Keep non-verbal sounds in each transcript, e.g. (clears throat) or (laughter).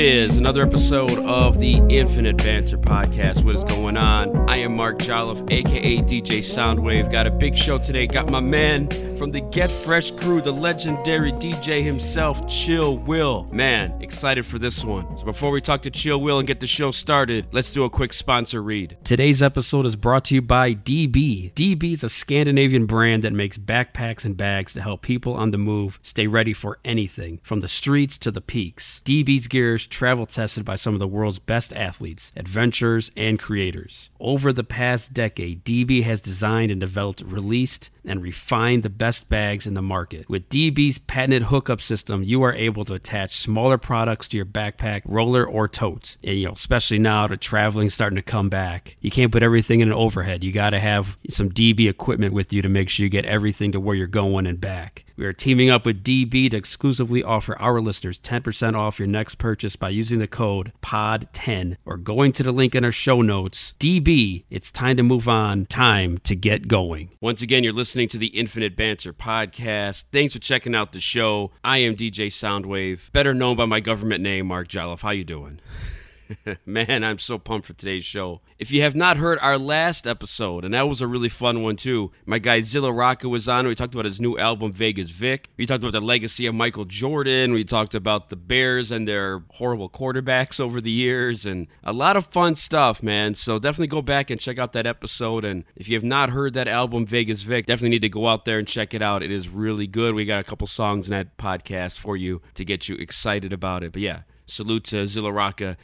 Is, another episode of the Infinite Banter Podcast. What is going on? I am Mark Jolliffe, aka DJ Soundwave. Got a big show today. Got my man from the Get Fresh crew, the legendary DJ himself, Chill Will. Man, excited for this one. So before we talk to Chill Will and get the show started, let's do a quick sponsor read. Today's episode is brought to you by DB. DB is a Scandinavian brand that makes backpacks and bags to help people on the move stay ready for anything, from the streets to the peaks. DB's gear is travel tested by some of the world's best athletes, adventurers, and creators. Over the past decade, DB has designed and developed, released, and refine the best bags in the market. With DB's patented hookup system, you are able to attach smaller products to your backpack, roller, or totes. And you know, especially now that traveling starting to come back, you can't put everything in an overhead. You got to have some DB equipment with you to make sure you get everything to where you're going and back. We are teaming up with DB to exclusively offer our listeners 10% off your next purchase by using the code POD10 or going to the link in our show notes. DB, it's time to move on, time to get going. Once again, you're listening to the Infinite Banter podcast. Thanks for checking out the show. I am DJ Soundwave, better known by my government name, Mark Jolliffe. How you doing? (laughs) Man, I'm so pumped for today's show. If you have not heard our last episode, and that was a really fun one too, my guy Zilla Rocca was on. We talked about his new album, Vegas Vic. We talked about the legacy of Michael Jordan. We talked about the Bears and their horrible quarterbacks over the years, and a lot of fun stuff, man. So definitely go back and check out that episode. And if you have not heard that album, Vegas Vic, definitely need to go out there and check it out. It is really good. We got a couple songs in that podcast for you to get you excited about it. But yeah, Salute to Zilla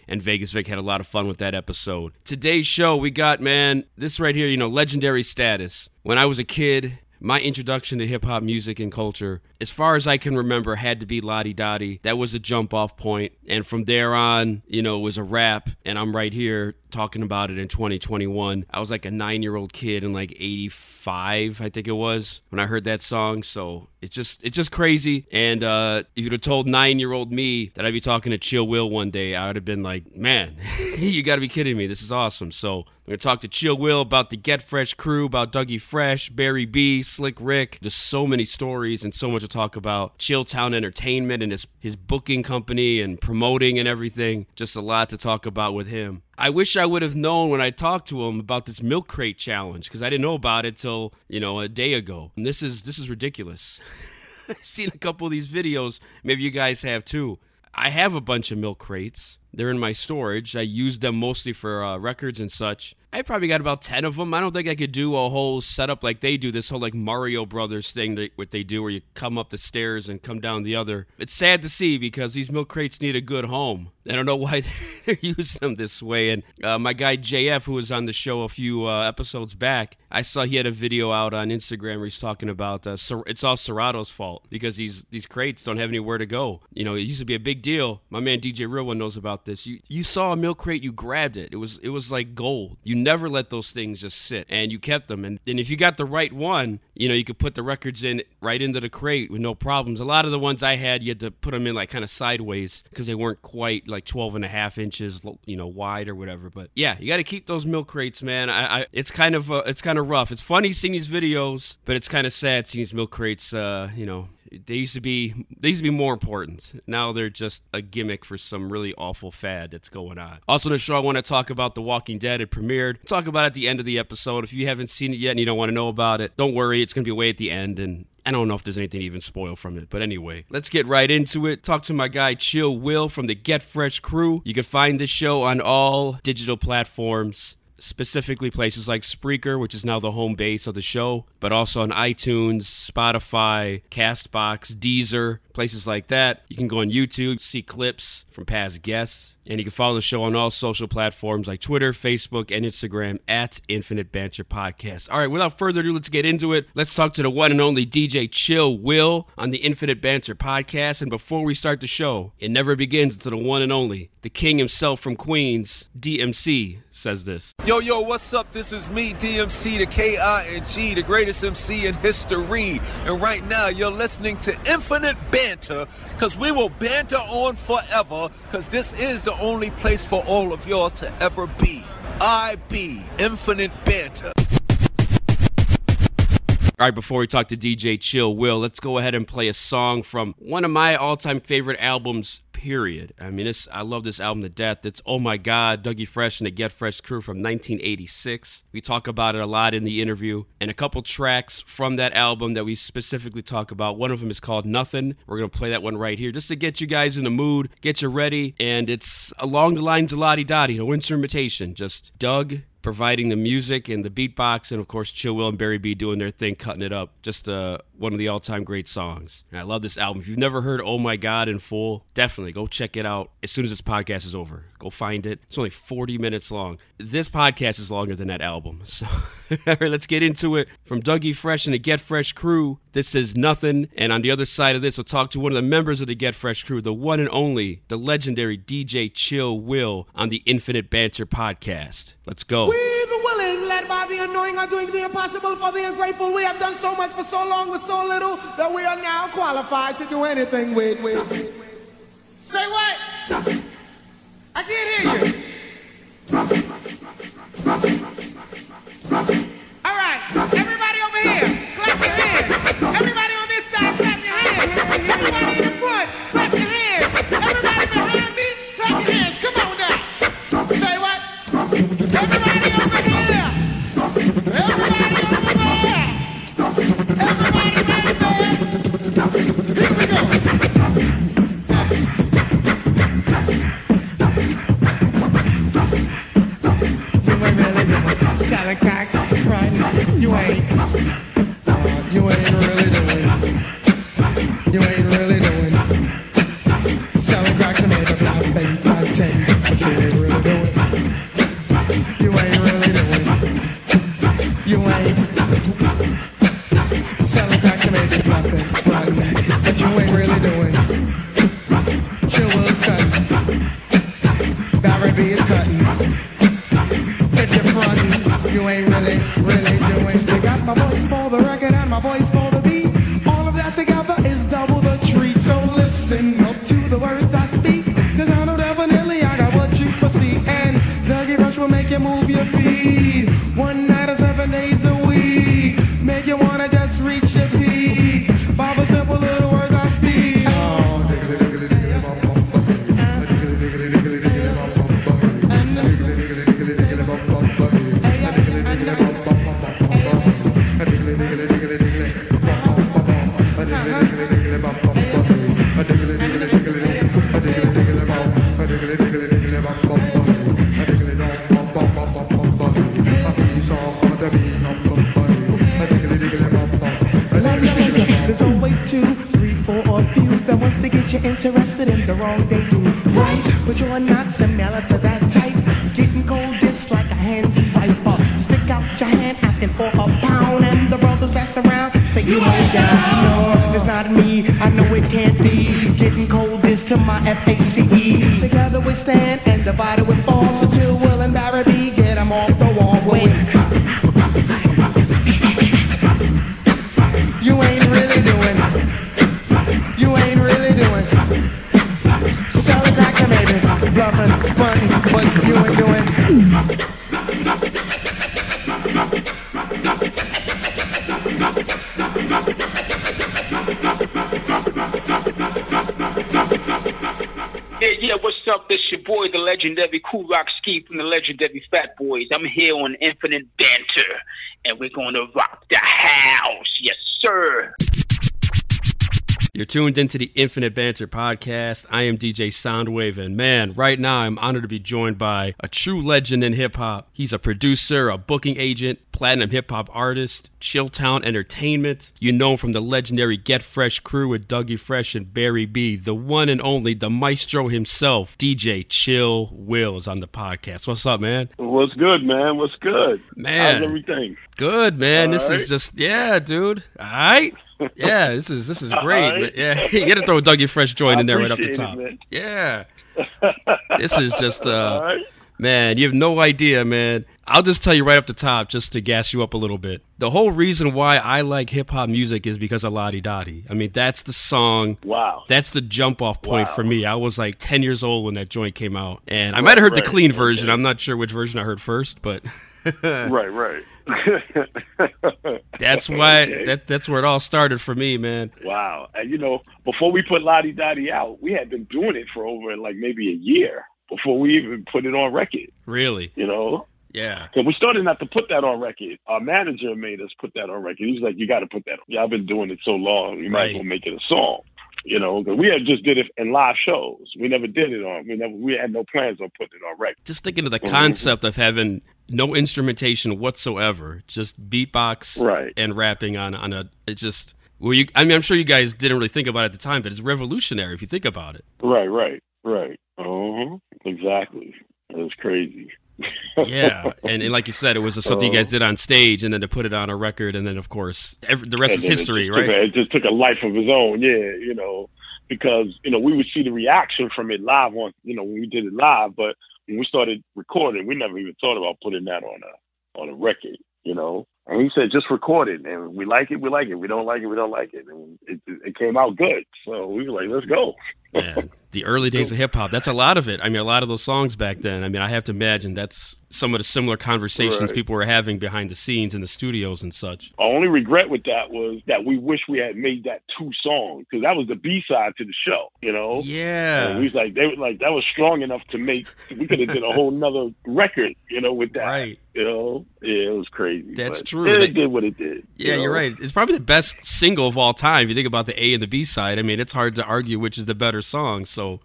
and Vegas Vic had a lot of fun with that episode. Today's show, we got, man, this right here, you know, legendary status. When I was a kid, my introduction to hip hop music and culture, as far as I can remember, had to be Ladi Dadi. That was a jump off point. And from there on, you know, it was a rap. And I'm right here talking about it in 2021. I was like a nine year old kid in like 85, I think it was, when I heard that song. So it's just it's just crazy. And uh, if you'd have told nine year old me that I'd be talking to Chill Will one day, I would have been like, man, (laughs) you got to be kidding me. This is awesome. So we're to talk to Chill Will about the Get Fresh crew, about Dougie Fresh, Barry B, Slick Rick. Just so many stories and so much to talk about. Chilltown Entertainment and his, his booking company and promoting and everything. Just a lot to talk about with him. I wish I would have known when I talked to him about this milk crate challenge because I didn't know about it till you know a day ago. And this is this is ridiculous. (laughs) I've seen a couple of these videos. Maybe you guys have too. I have a bunch of milk crates. They're in my storage. I use them mostly for uh, records and such. I probably got about 10 of them. I don't think I could do a whole setup like they do, this whole like Mario Brothers thing, that, what they do where you come up the stairs and come down the other. It's sad to see because these milk crates need a good home. I don't know (laughs) why they're using them this way. And uh, my guy JF, who was on the show a few uh, episodes back, I saw he had a video out on Instagram where he's talking about uh, it's all Serato's fault because these these crates don't have anywhere to go. You know, it used to be a big deal. My man DJ Real One knows about this. You you saw a milk crate, you grabbed it. It was it was like gold. You never let those things just sit, and you kept them. And and if you got the right one, you know, you could put the records in right into the crate with no problems. A lot of the ones I had, you had to put them in like kind of sideways because they weren't quite like 12 and a half inches, you know, wide or whatever. But yeah, you got to keep those milk crates, man. I, I it's kind of uh, it's kind of rough. It's funny seeing these videos, but it's kind of sad seeing these milk crates, uh, you know, they used to be they used to be more important. Now they're just a gimmick for some really awful fad that's going on. Also, the show I want to talk about The Walking Dead. It premiered. Talk about it at the end of the episode. If you haven't seen it yet and you don't want to know about it, don't worry. It's going to be way at the end and. I don't know if there's anything to even spoil from it, but anyway, let's get right into it. Talk to my guy Chill Will from the Get Fresh crew. You can find this show on all digital platforms specifically places like Spreaker, which is now the home base of the show, but also on iTunes, Spotify, Castbox, Deezer, places like that. You can go on YouTube, see clips from past guests, and you can follow the show on all social platforms like Twitter, Facebook, and Instagram at Infinite Banter Podcast. All right, without further ado, let's get into it. Let's talk to the one and only DJ Chill Will on the Infinite Banter Podcast. And before we start the show, it never begins until the one and only, the king himself from Queens, DMC, says this. Yo, yo, what's up? This is me, DMC, the K-I-N-G, the greatest MC in history. And right now, you're listening to Infinite Banter, because we will banter on forever, because this is the only place for all of y'all to ever be. I be Infinite Banter. All right, before we talk to DJ Chill Will, let's go ahead and play a song from one of my all time favorite albums, period. I mean, it's, I love this album to death. It's Oh My God, Dougie Fresh and the Get Fresh crew from 1986. We talk about it a lot in the interview, and a couple tracks from that album that we specifically talk about. One of them is called Nothing. We're going to play that one right here just to get you guys in the mood, get you ready, and it's along the lines of Ladi Dadi, no instrumentation, just Doug providing the music and the beatbox, and of course, Chill Will and Barry B doing their thing, cutting it up. Just uh, one of the all time great songs. And I love this album. If you've never heard Oh My God in full, definitely go check it out as soon as this podcast is over. Go find it. It's only 40 minutes long. This podcast is longer than that album. So, (laughs) all right, let's get into it. From Dougie Fresh and the Get Fresh crew, this is Nothing. And on the other side of this, we'll talk to one of the members of the Get Fresh crew, the one and only, the legendary DJ Chill Will on the Infinite Banter podcast. Let's go. We the willing, led by the annoying, are doing the impossible for the ungrateful. We have done so much for so long with so little that we are now qualified to do anything with. with. Say what? I can't hear you. All right, everybody the wrong they the Fat Boys. I'm here on Infinite Banter, and we're going to rock the house. You're tuned into the Infinite Banter podcast. I am DJ Soundwave, and man, right now I'm honored to be joined by a true legend in hip hop. He's a producer, a booking agent, platinum hip hop artist, Chilltown Entertainment. You know him from the legendary Get Fresh crew with Dougie Fresh and Barry B. The one and only, the maestro himself, DJ Chill Wills, on the podcast. What's up, man? What's good, man? What's good? Man. How's everything? Good, man. All this is just yeah, dude. All right. Yeah, this is this is great. Right. Yeah, (laughs) you got to throw a Dougie Fresh joint in there right off the appreciate it, top. yeah. (laughs) This is just uh right. man, you have no idea, man. I'll just tell you right off the top just to gas you up a little bit. The whole reason why I like hip hop music is because of Ladi Dadi. I mean, that's the song Wow. that's the jump off point Wow. for me. I was like 10 years old when that joint came out. And I might have heard the clean version. Okay. I'm not sure which version I heard first, but (laughs) right, right. (laughs) That's why Okay. that that's where it all started for me, man. Wow. And you know, before we put Ladi Dadi out, we had been doing it for over like maybe a year before we even put it on record. Really? You know, Yeah. so we started not to put that on record. Our manager made us put that on record. He was like, "You got to put that. on. Yeah, I've been doing it so long. You might as well make it a song." You know, we had just did it in live shows. We never did it on. We never. We had no plans on putting it on record. Just thinking of the Mhm. concept of having no instrumentation whatsoever, just beatbox Right. and rapping on on a it just well you I mean I'm sure you guys didn't really think about it at the time, but it's revolutionary if you think about it. Right. Right. Right. Uh-huh. Exactly. It was crazy. Yeah, and, and like you said, it was something you guys did on stage, and then to put it on a record, and then of course every, the rest And is then it history, right? a- it just took a life of its own, yeah, you know, because, you know, we would see the reaction from it live on, you know, when we did it live, but when we started recording, we never even thought about putting that on a, on a record, you know. And he said, just record it. And we like it, we like it. We don't like it, we don't like it. And it, it came out good. So we were like, let's go. Man, the early days of hip hop. That's a lot of it. I mean, a lot of those songs back then. I mean, I have to imagine that's some of the similar conversations Right. people were having behind the scenes in the studios and such. Our only regret with that was that we wish we had made that two songs because that was the B side to the show, you know. And Yeah, we was like, they were like that was strong enough to make. We could have did a whole nother record, you know, with that. right. You know, yeah, it was crazy. That's true. It They- did what it did. you Yeah, know? you're right. It's probably the best single of all time. If you think about the A and the B side, I mean, it's hard to argue which is the better song. So,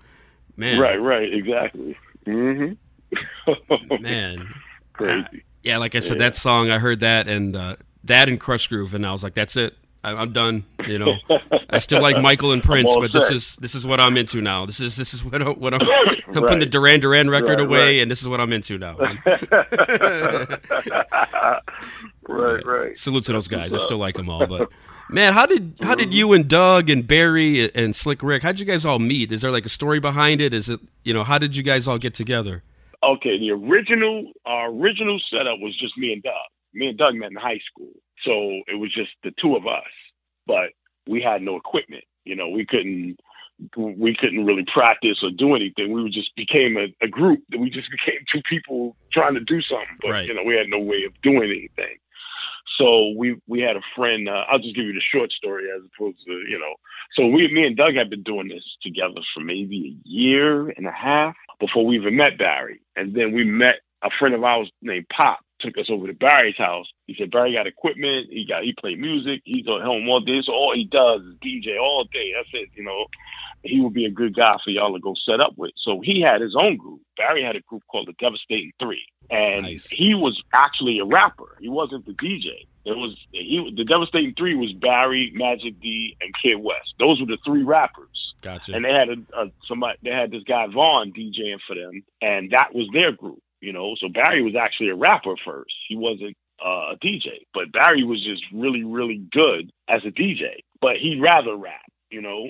man, Right, right, exactly. hmm (laughs) man, crazy. yeah. Like I said, Yeah. that song, I heard that and uh, that and Krush Groove, and I was like, that's it. I, I'm done. You know, I still like (laughs) Michael and Prince, but this is this is what I'm into now. This is this is what, I, (laughs) what I'm. I'm Right. putting the Duran Duran record Right, away, right. and this is what I'm into now. right, right. Salute to those guys. I still like them all, but man, how did how did you and Doug and Barry and Slick Rick? How'd you guys all meet? Is there like a story behind it? Is it you know how did you guys all get together? Okay, the original our original setup was just me and Doug. Me and Doug met in high school, so it was just the two of us. But we had no equipment. You know, we couldn't we couldn't really practice or do anything. We just became a, a group. We just (laughs) became two people trying to do something. But Right. you know, we had no way of doing anything. So we we had a friend. Uh, I'll just give you the short story as opposed to you know. So we, me and Doug had been doing this together for maybe a year and a half before we even met Barry. And then we met a friend of ours named Pop. Took us over to Barry's house. He said Barry got equipment. He got he played music. He's at home all day. So all he does is DJ all day. That's it. You know, he would be a good guy for y'all to go set up with. So he had his own group. Barry had a group called the Devastating Three, and Nice. he was actually a rapper. He wasn't the DJ. It was he. The Devastating Three was Barry, Magic D, and Kid West. Those were the three rappers. Gotcha. And they had a, a somebody. They had this guy Vaughn DJing for them, and that was their group. You know, so Barry was actually a rapper first. He wasn't uh, a DJ, but Barry was just really, really good as a DJ. But he'd rather rap. You know,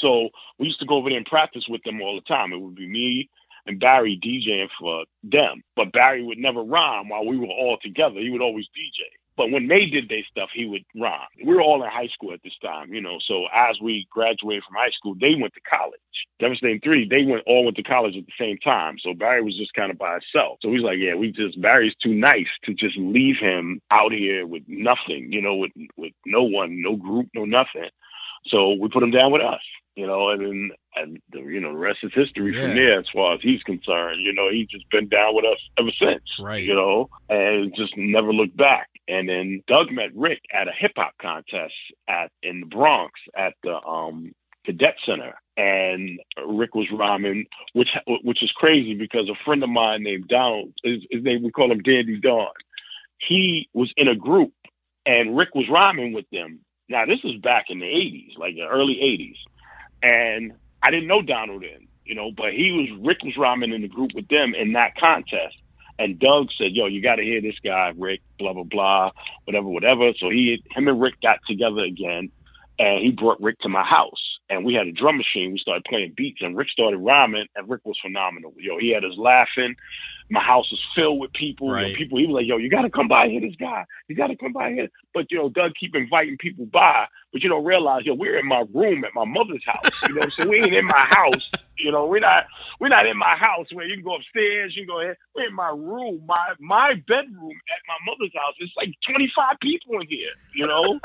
so we used to go over there and practice with them all the time. It would be me and Barry DJing for them, but Barry would never rhyme while we were all together. He would always DJ. But when they did their stuff, he would rhyme. We were all in high school at this time, you know. So as we graduated from high school, they went to college. Devastating Three, they went all went to college at the same time. So Barry was just kind of by himself. So he's like, yeah, we just Barry's too nice to just leave him out here with nothing, you know, with with no one, no group, no nothing. So we put him down with us, you know, and then and the, you know the rest is history Yeah. from there as far as he's concerned. You know, he's just been down with us ever since. Right. You know, and just never looked back. And then Doug met Rick at a hip hop contest at in the Bronx at the um cadet center. And Rick was rhyming, which which is crazy because a friend of mine named Donald, his, his name we call him Dandy Don. He was in a group, and Rick was rhyming with them. Now this is back in the '80s, like the early '80s, and I didn't know Donald then, you know, but he was Rick was rhyming in the group with them in that contest. And Doug said, "Yo, you got to hear this guy, Rick. Blah blah blah, whatever, whatever." So he, him and Rick got together again, and he brought Rick to my house, and we had a drum machine. We started playing beats, and Rick started rhyming, and Rick was phenomenal. Yo, he had us laughing. My house was filled with people. Right. people, he was like, "Yo, you got to come by here, this guy. You got to come by here." But you know, Doug keep inviting people by, but you don't realize, yo, we're in my room at my mother's house. You know, so we ain't in my house You know, we're not we're not in my house where you can go upstairs, you can go ahead. We're in my room, my my bedroom at my mother's house. It's like 25 people in here, you know?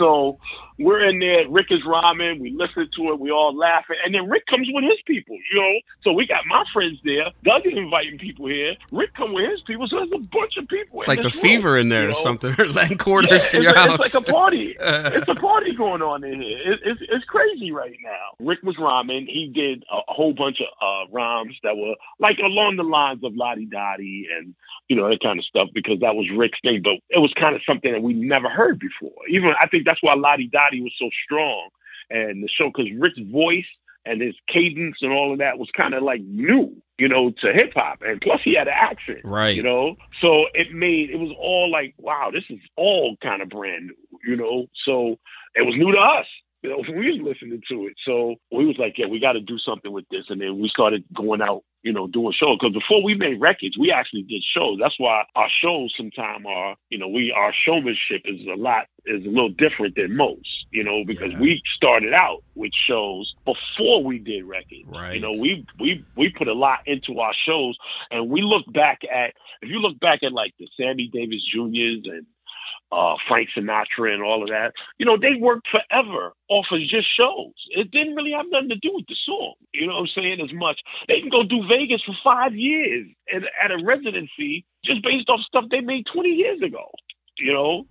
So we're in there, Rick is rhyming, we listen to it, we all laughing, and then Rick comes with his people, you know. So we got my friends there. Doug is inviting people here. Rick come with his people, so there's a bunch of people. It's like the room, fever in there you know? or something, (laughs) or land quarters yeah, in your a, house. It's like a party. (laughs) it's a party going on in here. It, it's it's crazy right now. Rick was rhyming. He did a, a whole bunch of uh, rhymes that were like along the lines of Ladi Dadi and you know that kind of stuff because that was Rick's thing. But it was kind of something that we never heard before. Even I think that's why Ladi Dadi was so strong and the show because Rick's voice and his cadence and all of that was kind of like new, you know, to hip hop. And plus he had an accent. Right. You know? So it made it was all like, wow, this is all kind of brand new, you know. So it was new to us. You know, we was listening to it. So we was like, yeah, we got to do something with this. And then we started going out, you know, doing shows. Because before we made records, we actually did shows. That's why our shows sometimes are, you know, we our showmanship is a lot is a little different than most, you know, because Yeah. we started out with shows before we did records. Right. You know, we we we put a lot into our shows, and we look back at if you look back at like the Sammy Davis Juniors and uh, Frank Sinatra and all of that, you know, they worked forever off of just shows. It didn't really have nothing to do with the song. You know what I'm saying? As much they can go do Vegas for five years at, at a residency just based off stuff they made 20 years ago. You know,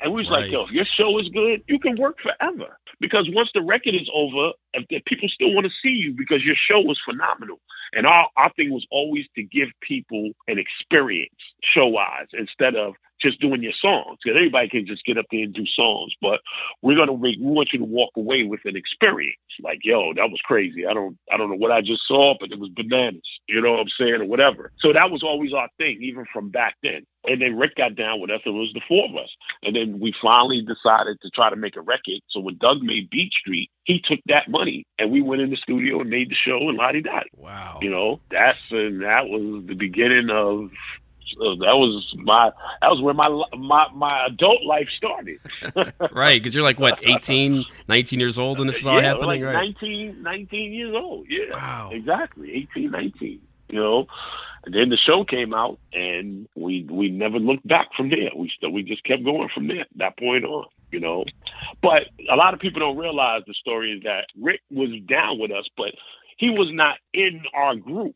and we was like, Right. yo, if your show is good, you can work forever. Because once the record is over, if the people still want to see you because your show was phenomenal. And our, our thing was always to give people an experience show wise instead of just doing your songs. Because everybody can just get up there and do songs. But we're gonna make we want you to walk away with an experience. Like, yo, that was crazy. I don't I don't know what I just saw, but it was bananas. You know what I'm saying? Or whatever. So that was always our thing, even from back then. And then Rick got down with us, and it was the four of us. And then we finally decided to try to make a record. So when Doug made Beat Street, he took that money and we went in the studio and made the show and Ladi Dadi. Wow. You know, that's and that was the beginning of. So that was my that was where my my my adult life started. (laughs) Right, because you're like what (laughs) 18, 19 years old, and this is all yeah, happening, like right? 19, 19 years old. Yeah, Wow. exactly, 18, 19. You know, and then the show came out, and we we never looked back from there. We still we just kept going from there. That point on, you know. But a lot of people don't realize the story is that Rick was down with us, but he was not in our group,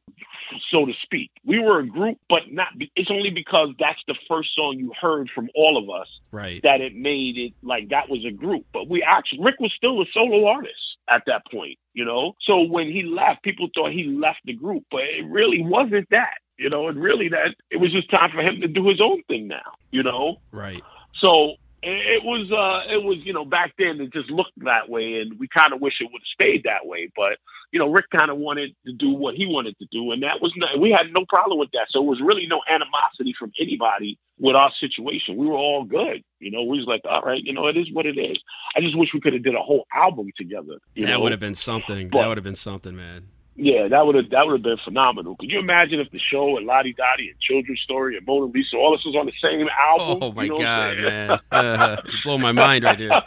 so to speak. We were a group, but not. It's only because that's the first song you heard from all of us Right. that it made it like that was a group. But we actually Rick was still a solo artist at that point, you know. So when he left, people thought he left the group, but it really wasn't that, you know. And really, that it was just time for him to do his own thing now, you know. Right. So it was, uh, it was, you know, back then it just looked that way, and we kind of wish it would have stayed that way. But you know, Rick kind of wanted to do what he wanted to do, and that was not, we had no problem with that. So it was really no animosity from anybody with our situation. We were all good, you know. We was like, all right, you know, it is what it is. I just wish we could have did a whole album together. You that know? would have been something. But- that would have been something, man. Yeah, that would have that would have been phenomenal. Could you imagine if the show and Ladi Dadi and Children's Story and Mona Lisa all this was on the same album? Oh my You know god, man! Uh, blow my mind right here.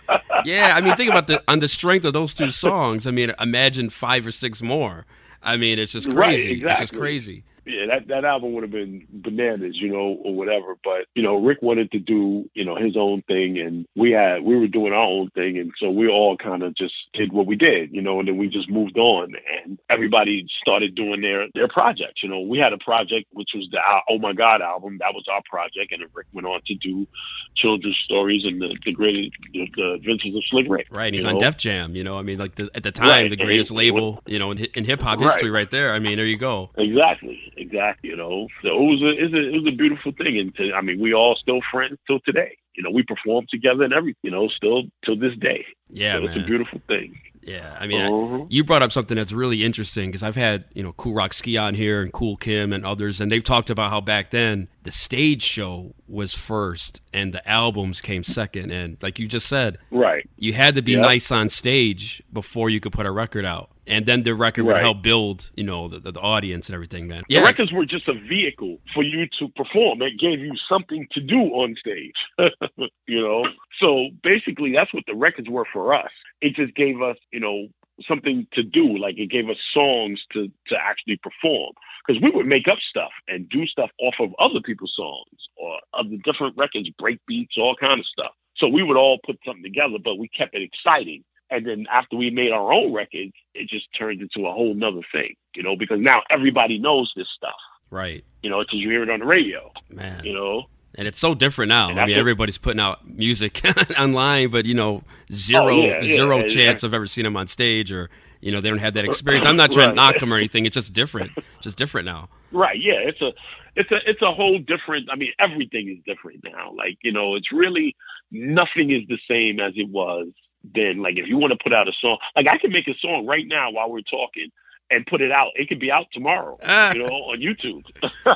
Yeah, I mean, think about the on the strength of those two songs. I mean, imagine five or six more. I mean, it's just Right, crazy. It's just crazy. Yeah, that, that album would have been bananas, you know, or whatever. But you know, Rick wanted to do, you know, his own thing, and we had we were doing our own thing, and so we all kind of just did what we did, you know, and then we just moved on, and everybody started doing their their projects. You know, we had a project which was the Oh My God album, that was our project, and then Rick went on to do children's stories and the the great the, the Adventures of Slick Rick. Right, and he's you on? Def Jam. You know, I mean, like the, at the time, Right, the greatest label, you know, in, in hip hop Right. history, right there. I mean, there you go. Exactly, exactly. You know, so it was a, it was a, it was a beautiful thing, and to, I mean, we all still friends till today. You know, we perform together and everything. You know, still till this day. Yeah, so it's a beautiful thing. Yeah, I mean, Uh-huh. you brought up something that's really interesting because I've had you know Kool Rock-Ski on here and Kool Kim and others, and they've talked about how back then the stage show was first and the albums came second, and like you just said, Right. you had to be Yep. nice on stage before you could put a record out, and then the record would Right. help build you know the, the, the audience and everything. Man, The records were just a vehicle for you to perform. It gave you something to do on stage. (laughs) you know? So basically that's what the records were for us. It just gave us, you know, something to do. Like it gave us songs to to actually perform because we would make up stuff and do stuff off of other people's songs or other different records, break beats, all kind of stuff. So we would all put something together, but we kept it exciting. And then after we made our own record, it just turned into a whole nother thing, you know, because now everybody knows this stuff, Right. you know, because you hear it on the radio, Man. you know. And it's so different now. I mean, everybody's putting out music (laughs) online, but you know, zero Oh, yeah, yeah, zero yeah. chance of ever seeing them on stage, or you know, they don't have that experience. I'm (clears throat) not trying to knock them or anything. It's just different, (laughs) just different now. Right. Yeah. It's a, it's a, it's a whole different. I mean, everything is different now. Like you know, it's really nothing is the same as it was then. Like if you want to put out a song, like I can make a song right now while we're talking and put it out. It could be out tomorrow. Ah. You know, on YouTube.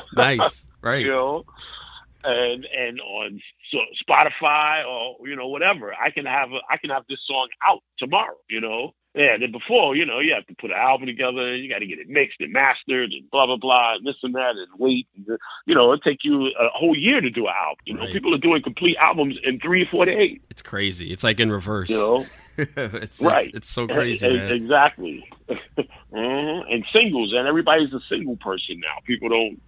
(laughs) Nice, right? you know, and and on so Spotify or you know whatever. I can have a, I can have this song out tomorrow. You know, yeah. And then before you know, you have to put an album together. You got to get it mixed and mastered and blah blah blah and this and that and wait. And, you know, it take you a whole year to do an album. You know, Right. people are doing complete albums in three four days. It's crazy. It's like in reverse. You know, (laughs) it's, Right. it's it's so crazy, man. Exactly. (laughs) Mhm. And singles, and everybody's a single person now. People don't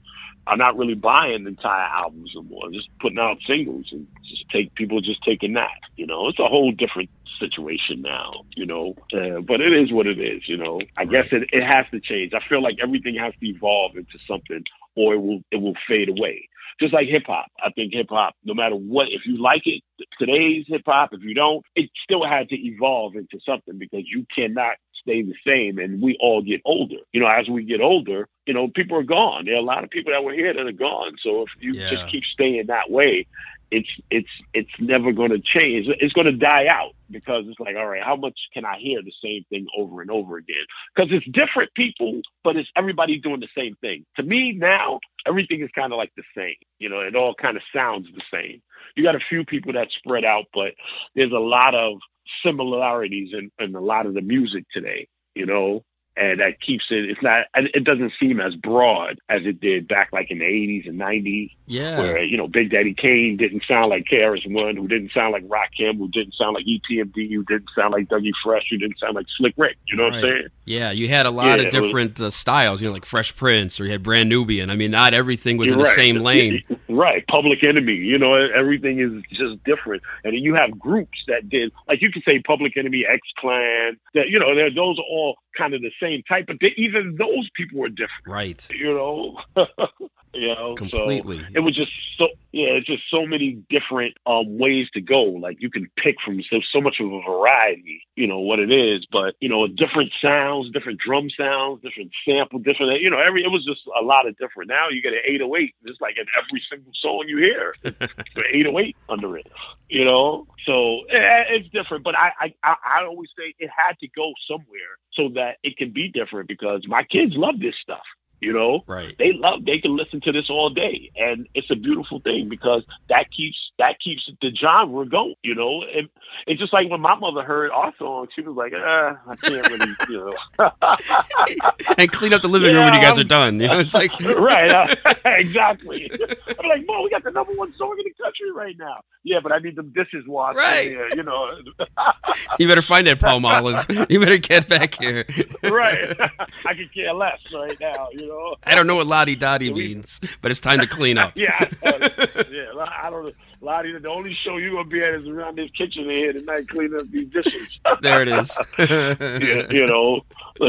are not really buying entire albums anymore. I'm Just putting out singles and just take people just taking that. You know, it's a whole different situation now. You know, uh, but it is what it is. You know, I guess it, it has to change. I feel like everything has to evolve into something, or it will it will fade away. Just like hip hop, I think hip hop, no matter what, if you like it, today's hip hop, if you don't, it still had to evolve into something because you cannot stay the same and we all get older. You know, as we get older, you know, people are gone. There are a lot of people that were here that are gone. So if you Yeah. just keep staying that way, it's it's it's never going to change. It's going to die out because it's like, all right, how much can I hear the same thing over and over again? Because it's different people, but it's everybody doing the same thing. To me now, everything is kind of like the same. You know, it all kind of sounds the same. You got a few people that spread out, but there's a lot of similarities in, in a lot of the music today. You know, and that keeps it. It's not. It doesn't seem as broad as it did back like in the '80s and '90s yeah. where you know Big Daddy Kane didn't sound like KRS One, who didn't sound like Rakim, who didn't sound like EPMD, who didn't sound like Dougie Fresh, who didn't sound like Slick Rick. You know what I'm saying? Yeah, you had a lot Yeah, of it was- different uh, styles, you know, like Fresh Prince, or you had Brand Nubian. I mean, not everything was in the right. same lane. Right. Public Enemy. You know, everything is just different. And you have groups that did, like you could say Public Enemy, X Clan. That you know, those are all kind of the same type, but they, even those people were different. Right. You know. (laughs) you know. so- Completely. it was just so yeah it's just so many different um ways to go like you can pick from so, so much of a variety you know what it is but you know different sounds different drum sounds different sample different you know every it was just a lot of different now you get an 808 it's like in every single song you hear (laughs) 808 under it you know so eh, it's different but I i I always say it had to go somewhere so that it can be different because my kids love this stuff you know Right. they love they can listen to this all day and it's a beautiful thing because that keeps that keeps the genre going you know and it's just like when my mother heard our song she was like uh, i can't really you know (laughs) and clean up the living room when you guys are I'm- done. You know, it's like (laughs) right uh, (laughs) exactly i'm like mom we got the number one song in the country right now yeah but i need the dishes washed Right. yeah, you know you better find that Palmolive. You better get back here. right i could care less right now you know I don't know what Ladi Dadi means, but it's time to clean up. (laughs) Yeah, uh, yeah. I don't know. Lottie, the only show you're gonna be at is around this kitchen here tonight, cleaning up these dishes. (laughs) There it is. (laughs) yeah, you know,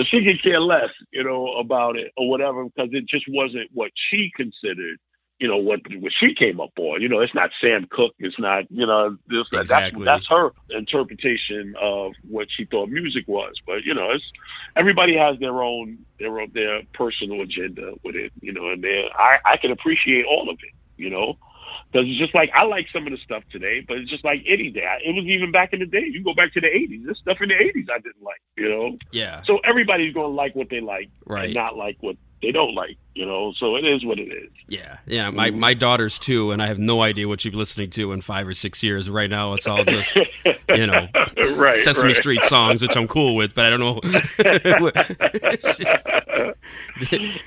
she could care less, you know, about it or whatever because it just wasn't what she considered. You know what, what she came up on. You know, it's not Sam Cooke. It's not you know this. Exactly. That's that's her interpretation of what she thought music was. But you know, it's everybody has their own their own, their personal agenda with it. You know, and I I can appreciate all of it. You know. Because it's just like I like some of the stuff today, but it's just like any day. It was even back in the day. You go back to the '80s. There's stuff in the '80s I didn't like, you know. yeah. So everybody's going to like what they like Right. and not like what they don't like, you know. So it is what it is. Yeah, yeah. My my daughter's two, and I have no idea what she's listening to in five or six years. Right now, it's all just (laughs) you know right. Sesame right. Street songs, which I'm cool with, but I don't know. (laughs) (laughs)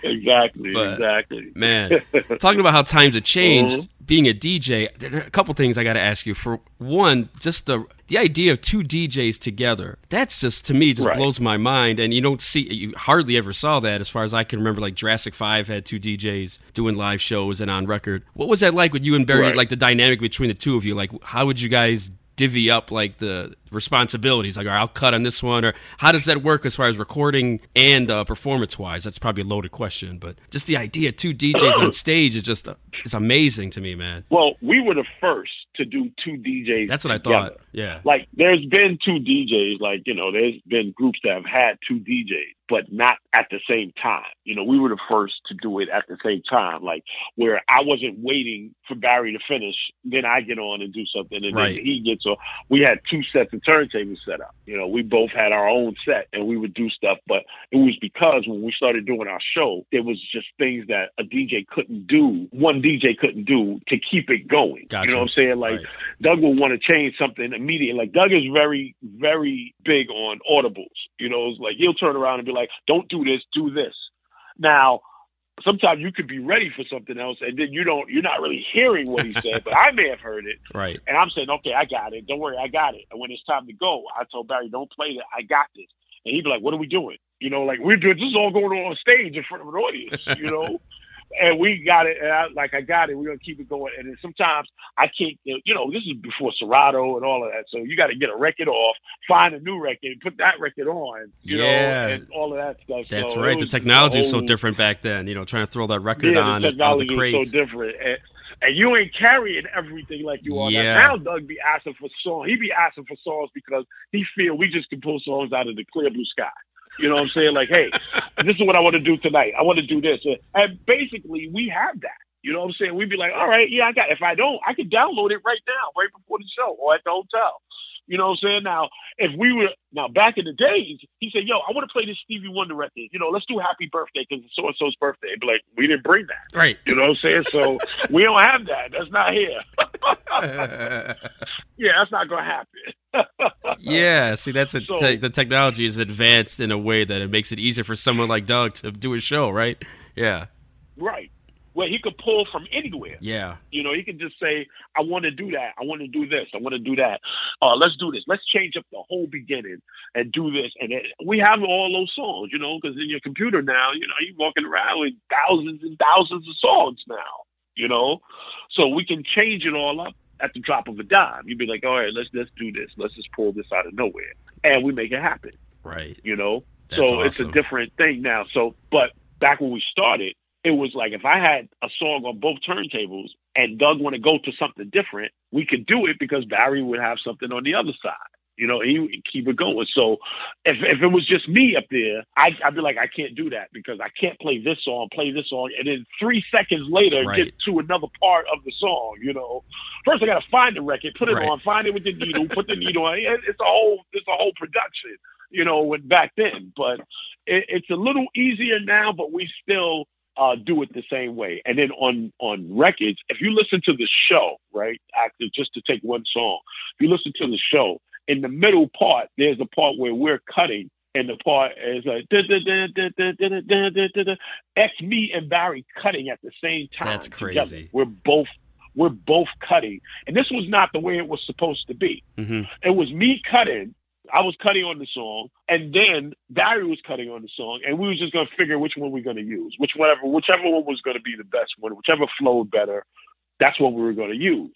exactly. But- exactly. Man, talking about how times have changed. Mhm. Being a DJ, a couple things I got to ask you. For one, just the the idea of two DJs together, that's just to me just Right. blows my mind. And you don't see, you hardly ever saw that as far as I can remember. Like Jurassic Five had two DJs doing live shows and on record. What was that like with you and Barry? Right. Like the dynamic between the two of you. Like how would you guys divvy up like the responsibilities? Like, all right, I'll cut on this one, or how does that work as far as recording and uh, performance wise? That's probably a loaded question, but just the idea two DJs on (coughs) stage is just uh, it's amazing to me, man. Well, we were the first to do two DJs. That's what I thought. Yeah. Like, there's been two DJs. Like, you know, there's been groups that have had two DJs, but not at the same time. You know, we were the first to do it at the same time. Like, where I wasn't waiting for Barry to finish, then I get on and do something, and Right. then he gets on. We had two sets of turntables set up. You know, we both had our own set, and we would do stuff. But it was because when we started doing our show, there was just things that a DJ couldn't do. One DJ couldn't do to keep it going. Gotcha. You know what I'm saying? Like Right. Doug will want to change something immediately. Like Doug is very, very big on audibles. You know, it's like he'll turn around and be like, "Don't do this, do this." Now, sometimes you could be ready for something else, and then you don't. You're not really hearing what he said, but I may have heard it, (laughs) Right. and I'm saying, "Okay, I got it. Don't worry, I got it." And when it's time to go, I told Barry, "Don't play that. I got this." And he'd be like, "What are we doing?" You know, like we're doing this is all going on on stage in front of an audience. You know. (laughs) And we got it, and I, like I got it. We're gonna keep it going. And then sometimes I can't, you know, this is before Serato and all of that. So you got to get a record off, find a new record, put that record on, you Yeah. know, and all of that stuff. That's So right. The technology is so different back then. You know, trying to throw that record yeah, on the of the technology crate. so different. And, and you ain't carrying everything like you are Yeah. now. Now Doug be asking for songs. He be asking for songs because he feel we just can pull songs out of the clear blue sky. You know what I'm saying? Like, hey, this is what I want to do tonight. I want to do this. And basically, we have that. You know what I'm saying? We'd be like, all right, yeah, I got. If I don't, I can download it right now, right before the show, or at the hotel. You know what I'm saying? Now, if we were now back in the days, he said, "Yo, I want to play this Stevie Wonder record. You know, let's do Happy Birthday because it's so and so's birthday." He'd like, "We didn't bring that." Right. You know what I'm saying? So we don't have that. That's not here. (laughs) Yeah, that's not gonna happen. (laughs) yeah. See, that's a So- te- the technology is advanced in a way that it makes it easier for someone like Doug to do a show, right? Yeah. Right. Well, he could pull from anywhere. Yeah. You know, he could just say, I want to do that. I want to do this. I want to do that. Uh, let's do this. Let's change up the whole beginning and do this. And it, we have all those songs, you know, because in your computer now, you know, you're walking around with thousands and thousands of songs now, you know? So we can change it all up at the drop of a dime. You'd be like, all right, let's let's do this. Let's just pull this out of nowhere. And we make it happen Right. you know. That's so it's a different thing now. So, but back when we started, it was like if I had a song on both turntables and Doug want to go to something different, we could do it because Barry would have something on the other side. You know, he would keep it going. So if if it was just me up there, I'd, I'd be like, I can't do that because I can't play this song, play this song, and then three seconds later Right. get to another part of the song. You know, first I got to find the record, put it Right. on, find it with the needle, put the needle on. It's a whole it's a whole production. You know, when back then, but it, it's a little easier now, but we still uh, do it the same way. And then on on records, if you listen to the show, right, active, just to take one song, if you listen to the show, in the middle part, there's a part where we're cutting. And the part is like da, da, da, da, da, da, da, da, da, da. that's me and Barry cutting at the same time. That's together. crazy. We're both we're both cutting, and this was not the way it was supposed to be hmm it was me cutting. I was cutting on the song, and then Barry was cutting on the song, and we was just gonna figure which one we're gonna use, which whatever, whichever one was gonna be the best one, whichever flowed better. That's what we were gonna use.